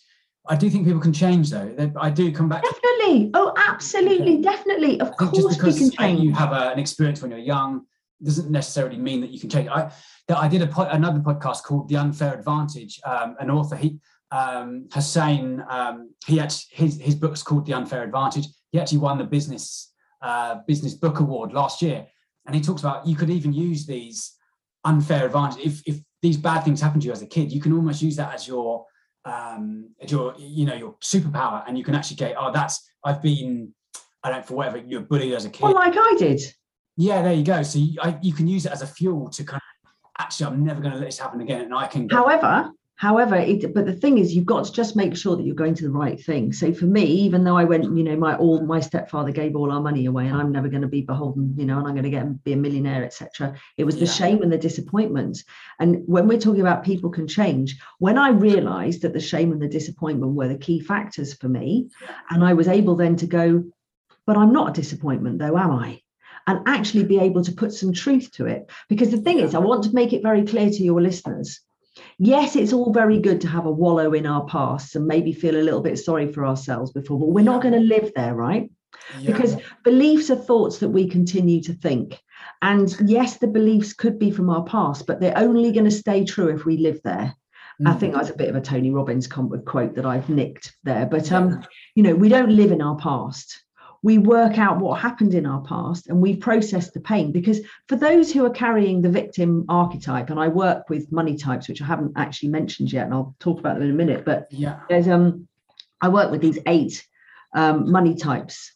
S1: I do think people can change though. I do come back
S2: Definitely. Oh, absolutely. Definitely. Of
S1: I think just
S2: course we
S1: because
S2: can
S1: uh, you have a- an experience when you're young doesn't necessarily mean that you can change. I that I did a another podcast called The Unfair Advantage. Um, an author he um, Hussein um, he actually his his book's called The Unfair Advantage. He actually won the business uh, business book award last year, and he talks about you could even use these unfair advantage if if these bad things happen to you as a kid, you can almost use that as your um as your you know your superpower, and you can actually go, oh, that's I've been I don't for whatever you're bullied as a kid.
S2: Well, like I did.
S1: Yeah, there you go. So you, I, you can use it as a fuel to kind of actually, I'm never going to let this happen again, and I can.
S2: However, however, it, but the thing is, you've got to just make sure that you're going to the right thing. So for me, even though I went, you know, my all my stepfather gave all our money away, and I'm never going to be beholden, you know, and I'm going to get be a millionaire, etc. It was the
S1: Yeah.
S2: shame and the disappointment. And when we're talking about people can change, when I realised that the shame and the disappointment were the key factors for me, and I was able then to go, but I'm not a disappointment, though, am I? And actually be able to put some truth to it. Because the thing is, I want to make it very clear to your listeners yes, it's all very good to have a wallow in our past and maybe feel a little bit sorry for ourselves before, but we're not going to live there, right?
S1: yeah,
S2: Because beliefs are thoughts that we continue to think. And yes, the beliefs could be from our past, but they're only going to stay true if we live there. I
S1: Mm.
S2: think that's a bit of a Tony Robbins quote that I've nicked there. But um, you know, we don't live in our past. We work out what happened in our past and we process the pain. Because for those who are carrying the victim archetype, and I work with money types, which I haven't actually mentioned yet, and I'll talk about them in a minute. But
S1: yeah,
S2: there's um, I work with these eight um, money types,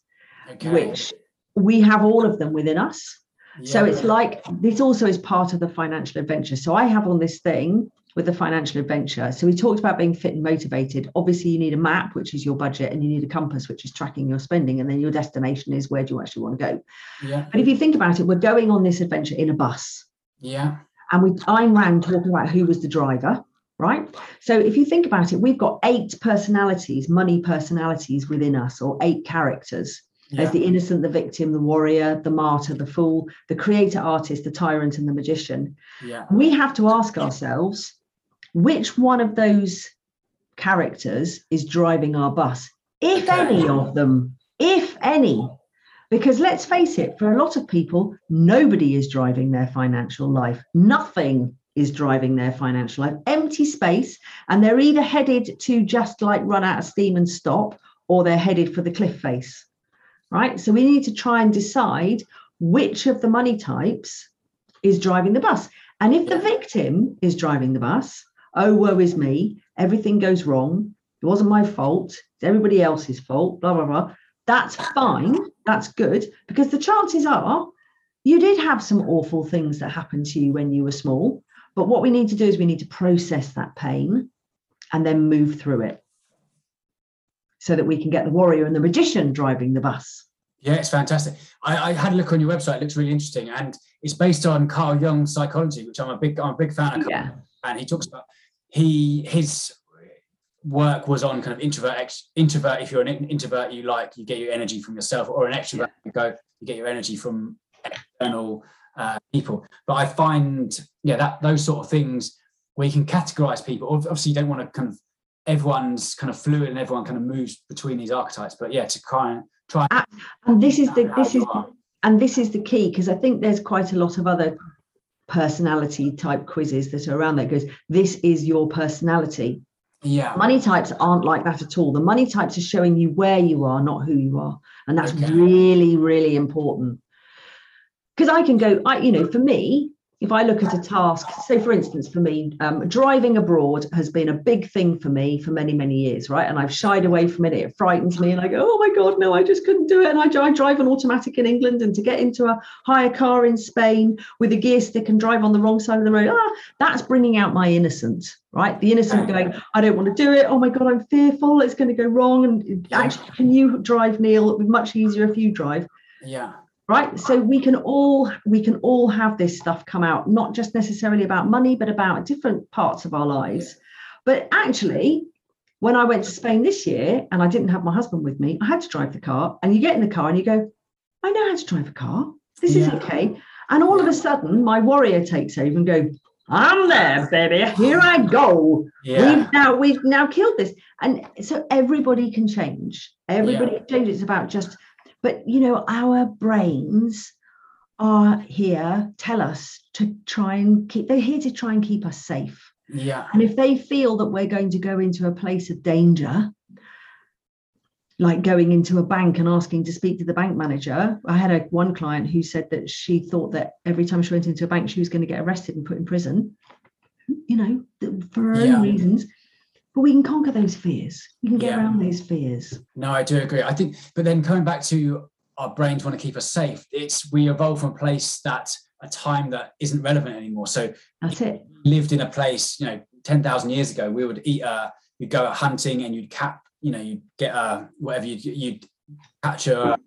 S1: okay.
S2: which we have all of them within us. So it's like this also is part of the financial adventure. So I have on this thing with the financial adventure. So we talked about being fit and motivated. Obviously, you need a map, which is your budget, and you need a compass, which is tracking your spending. And then your destination is where do you actually want to go.
S1: yeah,
S2: But if you think about it, we're going on this adventure in a bus.
S1: yeah,
S2: And we Ayn Rand talking about who was the driver, right? So if you think about it, we've got eight personalities, money personalities within us, or eight characters.
S1: yeah,
S2: There's the innocent, the victim, the warrior, the martyr, the fool, the creator artist, the tyrant, and the magician.
S1: yeah,
S2: We have to ask ourselves which one of those characters is driving our bus, if any of them, if any. Because let's face it, for a lot of people, nobody is driving their financial life. Nothing is driving their financial life. Empty space, and they're either headed to just like run out of steam and stop, or they're headed for the cliff face. Right. So we need to try and decide which of the money types is driving the bus. And if the victim is driving the bus, oh, woe is me, everything goes wrong, it wasn't my fault, it's everybody else's fault, blah, blah, blah. That's fine. That's good because the chances are you did have some awful things that happened to you when you were small. But what we need to do is we need to process that pain and then move through it so that we can get the warrior and the magician driving the bus.
S1: Yeah, it's fantastic. I, I, had a look on your website. It looks really interesting, and it's based on Carl Jung's psychology, which I'm a big, I'm a big fan of.
S2: Yeah.
S1: And he talks about he his work was on kind of introvert ex, introvert. If you're an introvert, you like you get your energy from yourself, or an extrovert, yeah. you go you get your energy from external uh, people. But I find yeah that those sort of things where you can categorize people. Obviously, you don't want to kind of everyone's kind of fluid and everyone kind of moves between these archetypes. But yeah, to try and try.
S2: And this is the this is and this is the key because I think there's quite a lot of other personality type quizzes that are around that goes this is your personality.
S1: Yeah.
S2: Money types aren't like that at all. The money types are showing you where you are not who you are. And that's okay. really really important. Because i can go i you know for me if I look at a task, say for instance, for me, um, driving abroad has been a big thing for me for many, many years, right? And I've shied away from it. It frightens me, and I go, "Oh my god, no! I just couldn't do it." And I, I drive an automatic in England, and to get into a hire car in Spain with a gear stick and drive on the wrong side of the road, ah, that's bringing out my innocence, right? The innocent going, "I don't want to do it. Oh my god, I'm fearful. It's going to go wrong." And actually, can you drive, Neil? It'd be much easier if you drive.
S1: Yeah
S2: right so we can all we can all have this stuff come out not just necessarily about money but about different parts of our lives. But actually when i went to spain this year and i didn't have my husband with me i had to drive the car. And you get in the car and you go i know how to drive a car. This yeah. is okay. And all of a sudden my warrior takes over and go i'm there baby. Here i go. Yeah. we've now we've now killed this. And so everybody can change. Everybody yeah. can change. It's about just but, you know, our brains are here, tell us to try and keep, they're here to try and keep us safe.
S1: Yeah.
S2: And if they feel that we're going to go into a place of danger, like going into a bank and asking to speak to the bank manager. I had a one client who said that she thought that every time she went into a bank, she was going to get arrested and put in prison, you know, for her yeah. own reasons but we can conquer those fears. We can get yeah. around those fears.
S1: No, I do agree. I think, but then coming back to our brains want to keep us safe. It's we evolve from a place that a time that isn't relevant anymore. So
S2: that's it.
S1: Lived in a place, you know, ten thousand years ago, we would eat. Uh, you'd go hunting and you'd cap. You know, you'd get a whatever you'd you'd catch a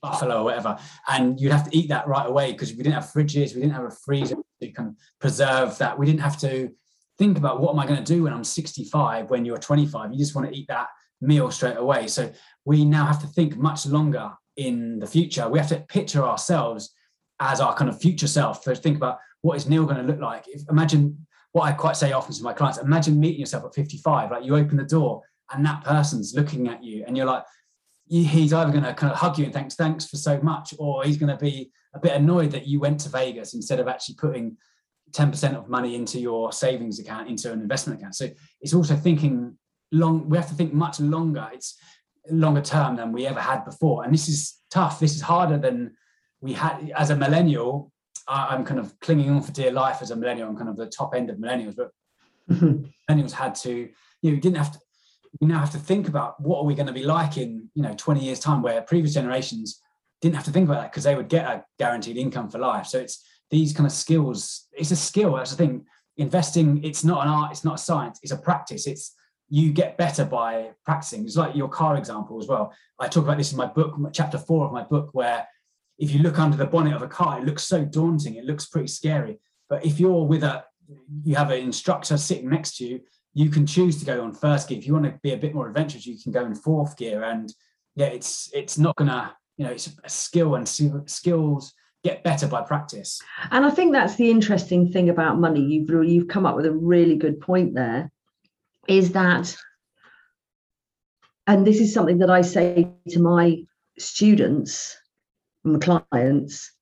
S1: buffalo or whatever, and you'd have to eat that right away because we didn't have fridges, we didn't have a freezer to kind of preserve that. We didn't have to think about what am I going to do when I'm 65 when you're 25. You just want to eat that meal straight away. So we now have to think much longer in the future. We have to picture ourselves as our kind of future self. So think about what is Neil going to look like. If, imagine what I quite say often to my clients. Imagine meeting yourself at 55. Like you open the door and that person's looking at you, and you're like, he's either going to kind of hug you and thanks, thanks for so much, or he's going to be a bit annoyed that you went to Vegas instead of actually putting 10% of money into your savings account into an investment account. So it's also thinking long we have to think much longer. It's longer term than we ever had before. And this is tough. This is harder than we had. As a millennial i'm kind of clinging on for dear life as a millennial. I'm kind of the top end of millennials but millennials had to you know didn't have to we now have to think about what are we going to be like in you know 20 years time where previous generations didn't have to think about that because they would get a guaranteed income for life. So it's these kind of skills it's a skill that's the thing. Investing it's not an art it's not a science it's a practice. It's you get better by practicing. It's like your car example as well. I talk about this in my book chapter four of my book where if you look under the bonnet of a car it looks so daunting it looks pretty scary. But if you're with a you have an instructor sitting next to you you can choose to go on first gear. If you want to be a bit more adventurous you can go in fourth gear. And yeah it's it's not gonna you know it's a skill and skills get better by practice.
S2: And I think that's the interesting thing about money. You've you've come up with a really good point there. Is that, and this is something that I say to my students, my clients.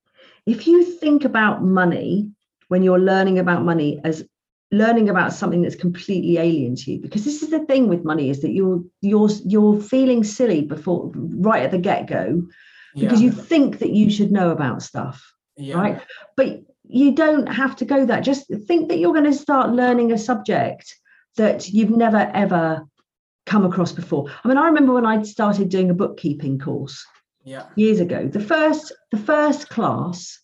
S2: If you think about money when you're learning about money as learning about something that's completely alien to you because this is the thing with money is that you're you're you're feeling silly before right at the get-go because yeah. you think that you should know about stuff yeah. right but you don't have to go that just think that you're going to start learning a subject that you've never ever come across before. I mean, I remember when I started doing a bookkeeping course
S1: Yeah.
S2: years ago. The first the first class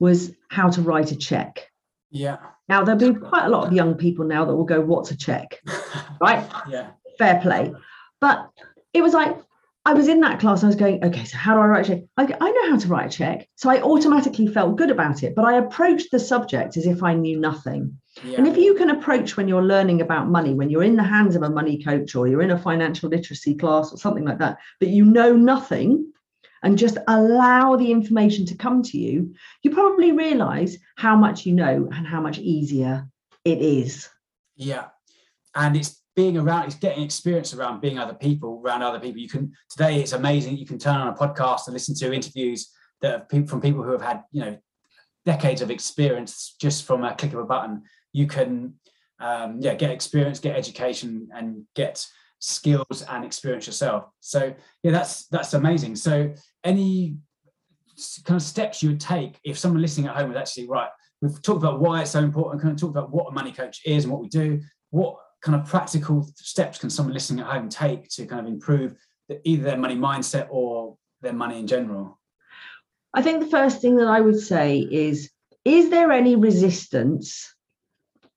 S2: was how to write a check.
S1: Yeah.
S2: Now there'll be quite a lot of young people now that will go, "What's a check?" Right?
S1: yeah.
S2: Fair play. But it was like I was in that class. I was going, "Okay, so how do I write a check?" I, I know how to write a check, so I automatically felt good about it. But I approached the subject as if I knew nothing.
S1: Yeah.
S2: And if you can approach when you're learning about money, when you're in the hands of a money coach or you're in a financial literacy class or something like that, that you know nothing and just allow the information to come to you, you probably realize how much you know and how much easier it is.
S1: Yeah. And it's being around, it's getting experience around being other people, around other people. You can, today it's amazing. You can turn on a podcast and listen to interviews that have people from people who have had, you know, decades of experience just from a click of a button. You can, um, yeah, get experience, get education, and get skills and experience yourself. So yeah, that's that's amazing. So any kind of steps you would take if someone listening at home was actually right. We've talked about why it's so important. Kind of talked about what a money coach is and what we do. What kind of practical steps can someone listening at home take to kind of improve the, either their money mindset or their money in general?
S2: I think the first thing that I would say is is there any resistance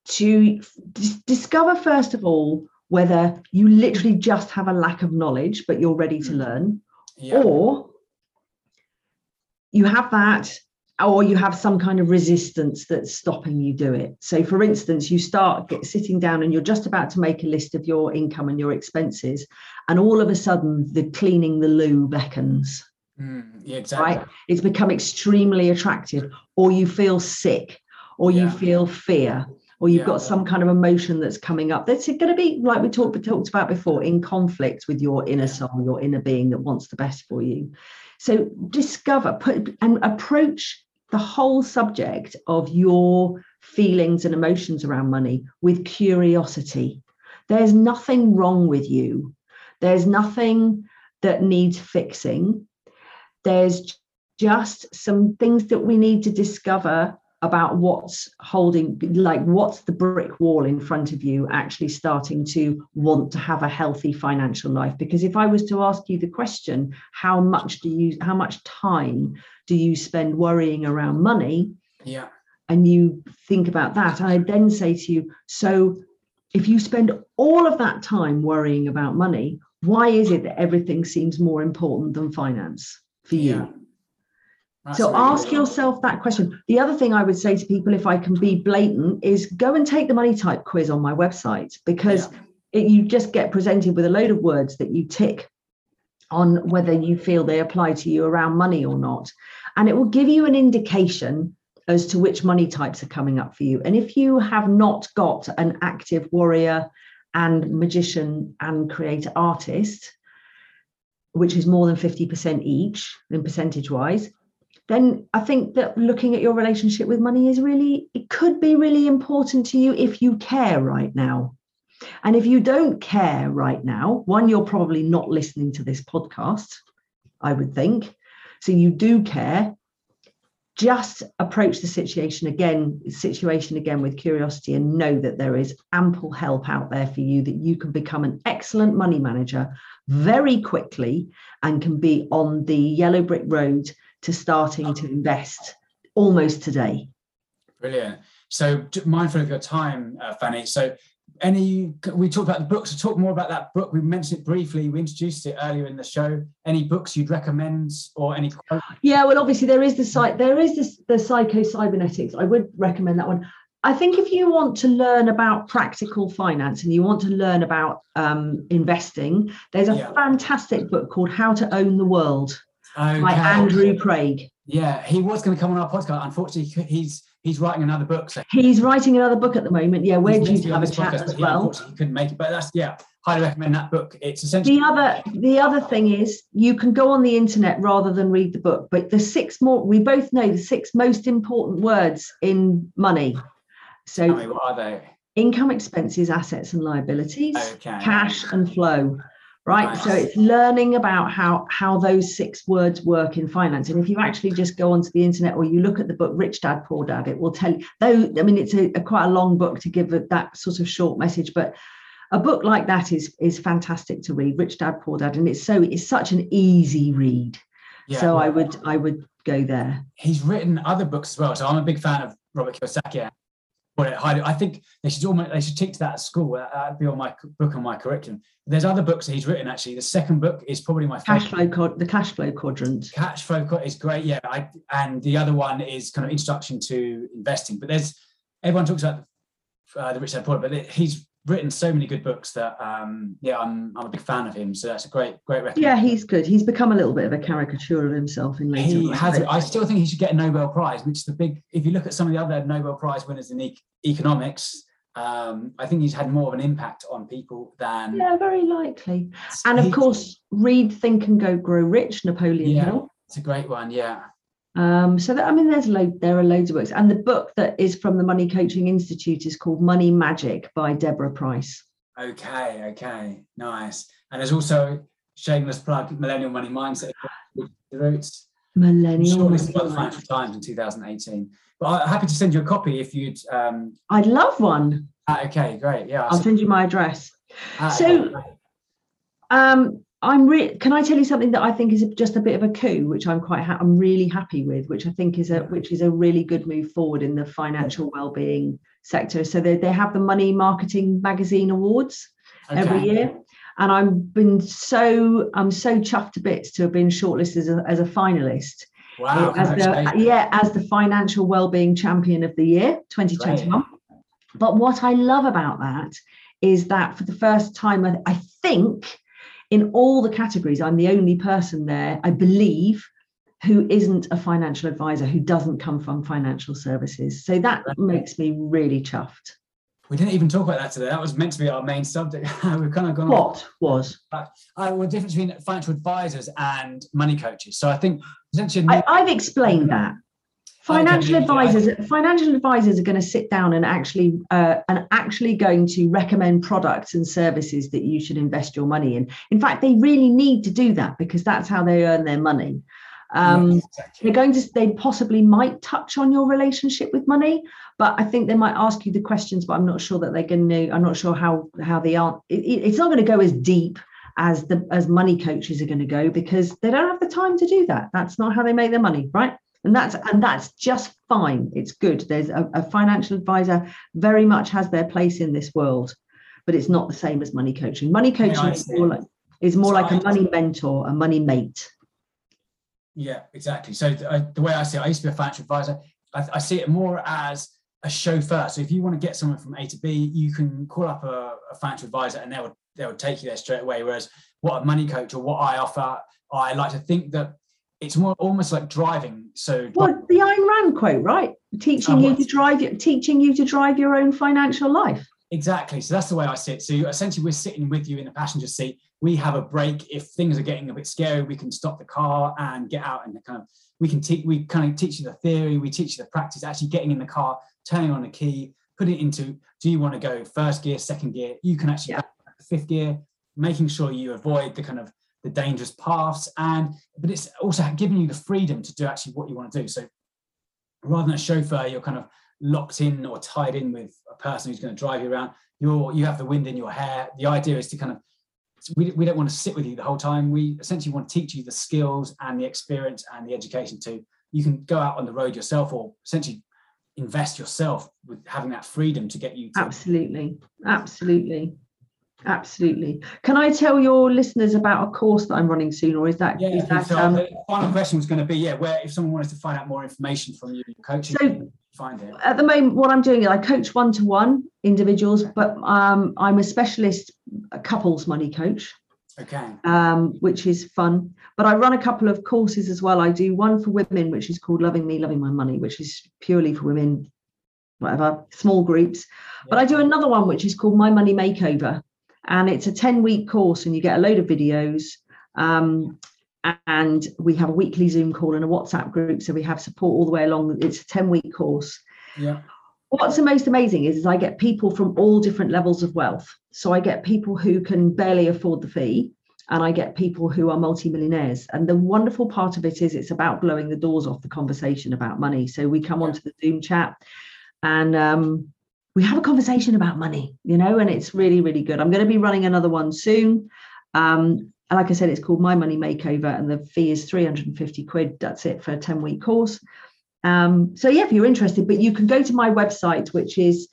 S2: to dis- discover, first of all, whether you literally just have a lack of knowledge, but you're ready to
S1: Mm.
S2: learn,
S1: Yeah,
S2: or you have that or you have some kind of resistance that's stopping you do it. So for instance you start get, sitting down and you're just about to make a list of your income and your expenses and all of a sudden the cleaning the loo beckons.
S1: Mm, yeah, exactly.
S2: right it's become extremely attractive. Or you feel sick or you feel fear or you've
S1: Yeah.
S2: got some kind of emotion that's coming up that's going to be like we talked talked about before in conflict with your inner soul your inner being that wants the best for you. So discover put and approach the whole subject of your feelings and emotions around money with curiosity. There's nothing wrong with you. There's nothing that needs fixing. There's just some things that we need to discover about what's holding like what's the brick wall in front of you actually starting to want to have a healthy financial life? Because if i was to ask you the question how much do you how much time do you spend worrying around money?
S1: Yeah,
S2: and you think about that i then say to you so if you spend all of that time worrying about money why is it that everything seems more important than finance for you?
S1: Yeah.
S2: So ask yourself that question. The other thing I would say to people, if I can be blatant, is go and take the money type quiz on my website because it, you just get presented with a load of words that you tick on whether you feel they apply to you around money or not. And it will give you an indication as to which money types are coming up for you. And if you have not got an active warrior and magician and creator artist, which is more than 50% each in percentage wise, then I think that looking at your relationship with money is really, it could be really important to you if you care right now. And if you don't care right now, one, you're probably not listening to this podcast, I would think. So you do care. Just approach the situation again, situation again with curiosity and know that there is ample help out there for you that you can become an excellent money manager very quickly and can be on the yellow brick road to starting to invest almost today.
S1: Brilliant. So mindful of your time, uh, Fanny. So any we talked about the books. So talk more about that book. We mentioned it briefly. We introduced it earlier in the show. Any books you'd recommend or any?
S2: Yeah, well, obviously there is the site, there is this the psycho cybernetics. I would recommend that one. I think if you want to learn about practical finance and you want to learn about um, investing, there's a
S1: Yeah.
S2: fantastic book called How to Own the World Oh, by
S1: Okay.
S2: Andrew Craig.
S1: Yeah, he was going to come on our podcast. Unfortunately, he's he's writing another book. So
S2: He's writing another book at the moment. Yeah, we're due to have a chat
S1: podcast,
S2: as
S1: yeah,
S2: well.
S1: unfortunately, he couldn't make it. But that's yeah, highly recommend that book. It's essentially
S2: The other the other thing is you can go on the internet rather than read the book. But the six more we both know the six most important words in money. So
S1: Tell me, what are they?
S2: income, expenses, assets, and liabilities,
S1: Okay.
S2: cash and flow. Right so it's learning about how how those six words work in finance and if you actually just go onto the internet or you look at the book rich dad poor dad it will tell you though i mean it's a, a quite a long book to give it that sort of short message but a book like that is is fantastic to read rich dad poor dad and it's so it's such an easy read
S1: Yeah.
S2: so i would i would go there
S1: he's written other books as well. So I'm a big fan of Robert Kiyosaki. But I think they should almost they should teach that at school. That- That'd be on my book on my curriculum. There's other books that he's written actually. The second book is probably my
S2: cash
S1: favorite.
S2: flow the cash flow quadrant
S1: Cash flow is great, yeah. I, and the other one is kind of introduction to investing. But there's everyone talks about uh, the rich dad poor, but he's written so many good books that um, yeah, I'm I'm a big fan of him. So that's a great great recommendation.
S2: yeah he's good he's become a little bit of a caricature of himself in later
S1: He has. I still think he should get a Nobel Prize, which is the big. If you look at some of the other Nobel Prize winners in e- economics, um, I think he's had more of an impact on people than.
S2: yeah very likely and of course read think and go grow rich napoleon
S1: Yeah.
S2: hill
S1: it's a great one. Yeah,
S2: um, so that, i mean there's load there are loads of books and the book that is from the money coaching institute is called money magic by deborah price
S1: okay, okay, nice. And there's also shameless plug, Millennial Money Mindset, the roots.
S2: millennial
S1: Shortlisted by the Financial Times in 2018. But I'm happy to send you a copy if you'd. Um,
S2: i'd love one
S1: ah, okay, great. Yeah.
S2: i'll send you my address
S1: ah,
S2: so-
S1: okay,
S2: um, I'm re- can I tell you something that I think is just a bit of a coup, which I'm quite ha- I'm really happy with, which I think is a which is a really good move forward in the financial well-being sector. So they, they have the Money Marketing Magazine Awards every year, and I've been so I'm so chuffed to bits to have been shortlisted as a, as a finalist.
S1: Wow.
S2: as the yeah as the financial well-being champion of the year 2021 but what i love about that is that for the first time I- i think in all the categories i'm the only person there i believe who isn't a financial advisor who doesn't come from financial services so that makes me really chuffed
S1: We didn't even talk about that today. That was meant to be our main subject. We've kind of gone.
S2: what was
S1: Uh, well, the difference between financial advisors and money coaches. So I think essentially,
S2: I, I've explained that. Financial
S1: yeah, yeah.
S2: advisors, financial advisors are going to sit down and actually uh, and actually going to recommend products and services that you should invest your money in. In fact, they really need to do that because that's how they earn their money. Um,
S1: Yes, exactly.
S2: they're going to they possibly might touch on your relationship with money but i think they might ask you the questions but i'm not sure that they're going to i'm not sure how how they are it- it's not going to go as deep as the as money coaches are going to go because they don't have the time to do that that's not how they make their money right and that's and that's just fine it's good there's a, a financial advisor very much has their place in this world but it's not the same as money coaching money
S1: Yeah,
S2: coaching is more like is more
S1: So
S2: like a
S1: I-
S2: money mentor a money mate
S1: Yeah, exactly. So uh, the way I see it, I used to be a financial advisor. I, I see it more as a chauffeur. So if you want to get someone from A to B, you can call up a, a financial advisor and they would they would take you there straight away. Whereas what a money coach or what I offer, I like to think that it's more almost like driving. So
S2: Well, the Ayn Rand quote, right? Teaching
S1: Oh,
S2: you to drive your teaching you to drive your own financial life.
S1: Exactly. So that's the way I see it. So essentially, we're sitting with you in the passenger seat. We have a break. If things are getting a bit scary, we can stop the car and get out and kind of we can teach. We kind of teach you the theory. We teach you the practice. Actually, getting in the car, turning on the key, putting it into. Do you want to go first gear, second gear? You can actually
S2: Yeah.
S1: fifth gear, making sure you avoid the kind of the dangerous paths. And but it's also giving you the freedom to do actually what you want to do. So rather than a chauffeur, you're kind of locked in or tied in with a person who's going to drive you around. You're you have the wind in your hair. The idea is to kind of we, we don't want to sit with you the whole time. We essentially want to teach you the skills and the experience and the education to you can go out on the road yourself or essentially invest yourself with having that freedom to get you to
S2: Absolutely. Absolutely. Absolutely. Can I tell your listeners about a course that I'm running soon, or is that
S1: yeah.
S2: is that
S1: so
S2: um,
S1: the final question was going to be yeah, where if someone wanted to find out more information from you, coaching,
S2: So-
S1: find it.
S2: at the moment what i'm doing is i coach one-to-one individuals but um, i'm a specialist couples money coach
S1: Okay.
S2: um, which is fun but i run a couple of courses as well i do one for women which is called loving me loving my money which is purely for women whatever small groups but i do another one which is called my money makeover and it's a 10 week course and you get a load of videos um, and we have a weekly zoom call and a whatsapp group so we have support all the way along it's a 10 week course
S1: Yeah.
S2: what's the most amazing is, is I get people from all different levels of wealth. So I get people who can barely afford the fee. and I get people who are multimillionaires. And the wonderful part of it is it's about blowing the doors off the conversation about money. So we come onto the Zoom chat and um, we have a conversation about money, you know, and it's really, really good. I'm going to be running another one soon. Um, and like I said, it's called My Money Makeover, and the fee is 350 quid. That's it for a 10 week course. Um, so, yeah, if you're interested, but you can go to my website, which is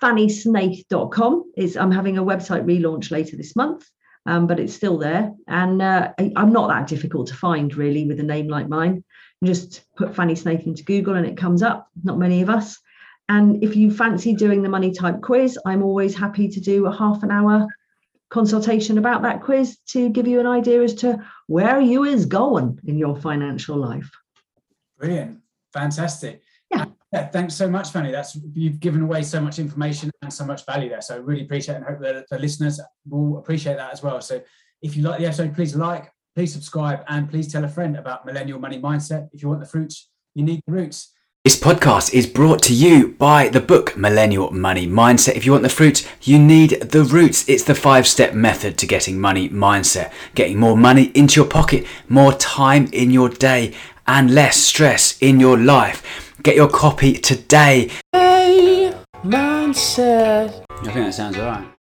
S2: fannysnaith.com. Is I'm having a website relaunch later this month, um, but it's still there. And uh, I'm not that difficult to find, really, with a name like mine. You just put Fanny Snaith into Google and it comes up. Not many of us. And if you fancy doing the money type quiz, I'm always happy to do a half an hour consultation about that quiz to give you an idea as to where you is going in your financial life.
S1: Brilliant. Fantastic.
S2: Yeah.
S1: Uh, yeah. Thanks so much, Fanny. That's you've given away so much information and so much value there. So I really appreciate it and hope that the listeners will appreciate that as well. So if you like the episode, please like, please subscribe, and please tell a friend about millennial money mindset. If you want the fruits, you need the roots.
S3: This podcast is brought to you by the book Millennial Money Mindset. If you want the fruit, you need the roots. It's the five step method to getting money mindset, getting more money into your pocket, more time in your day, and less stress in your life. Get your copy today.
S4: Hey, mindset.
S3: I think that sounds alright.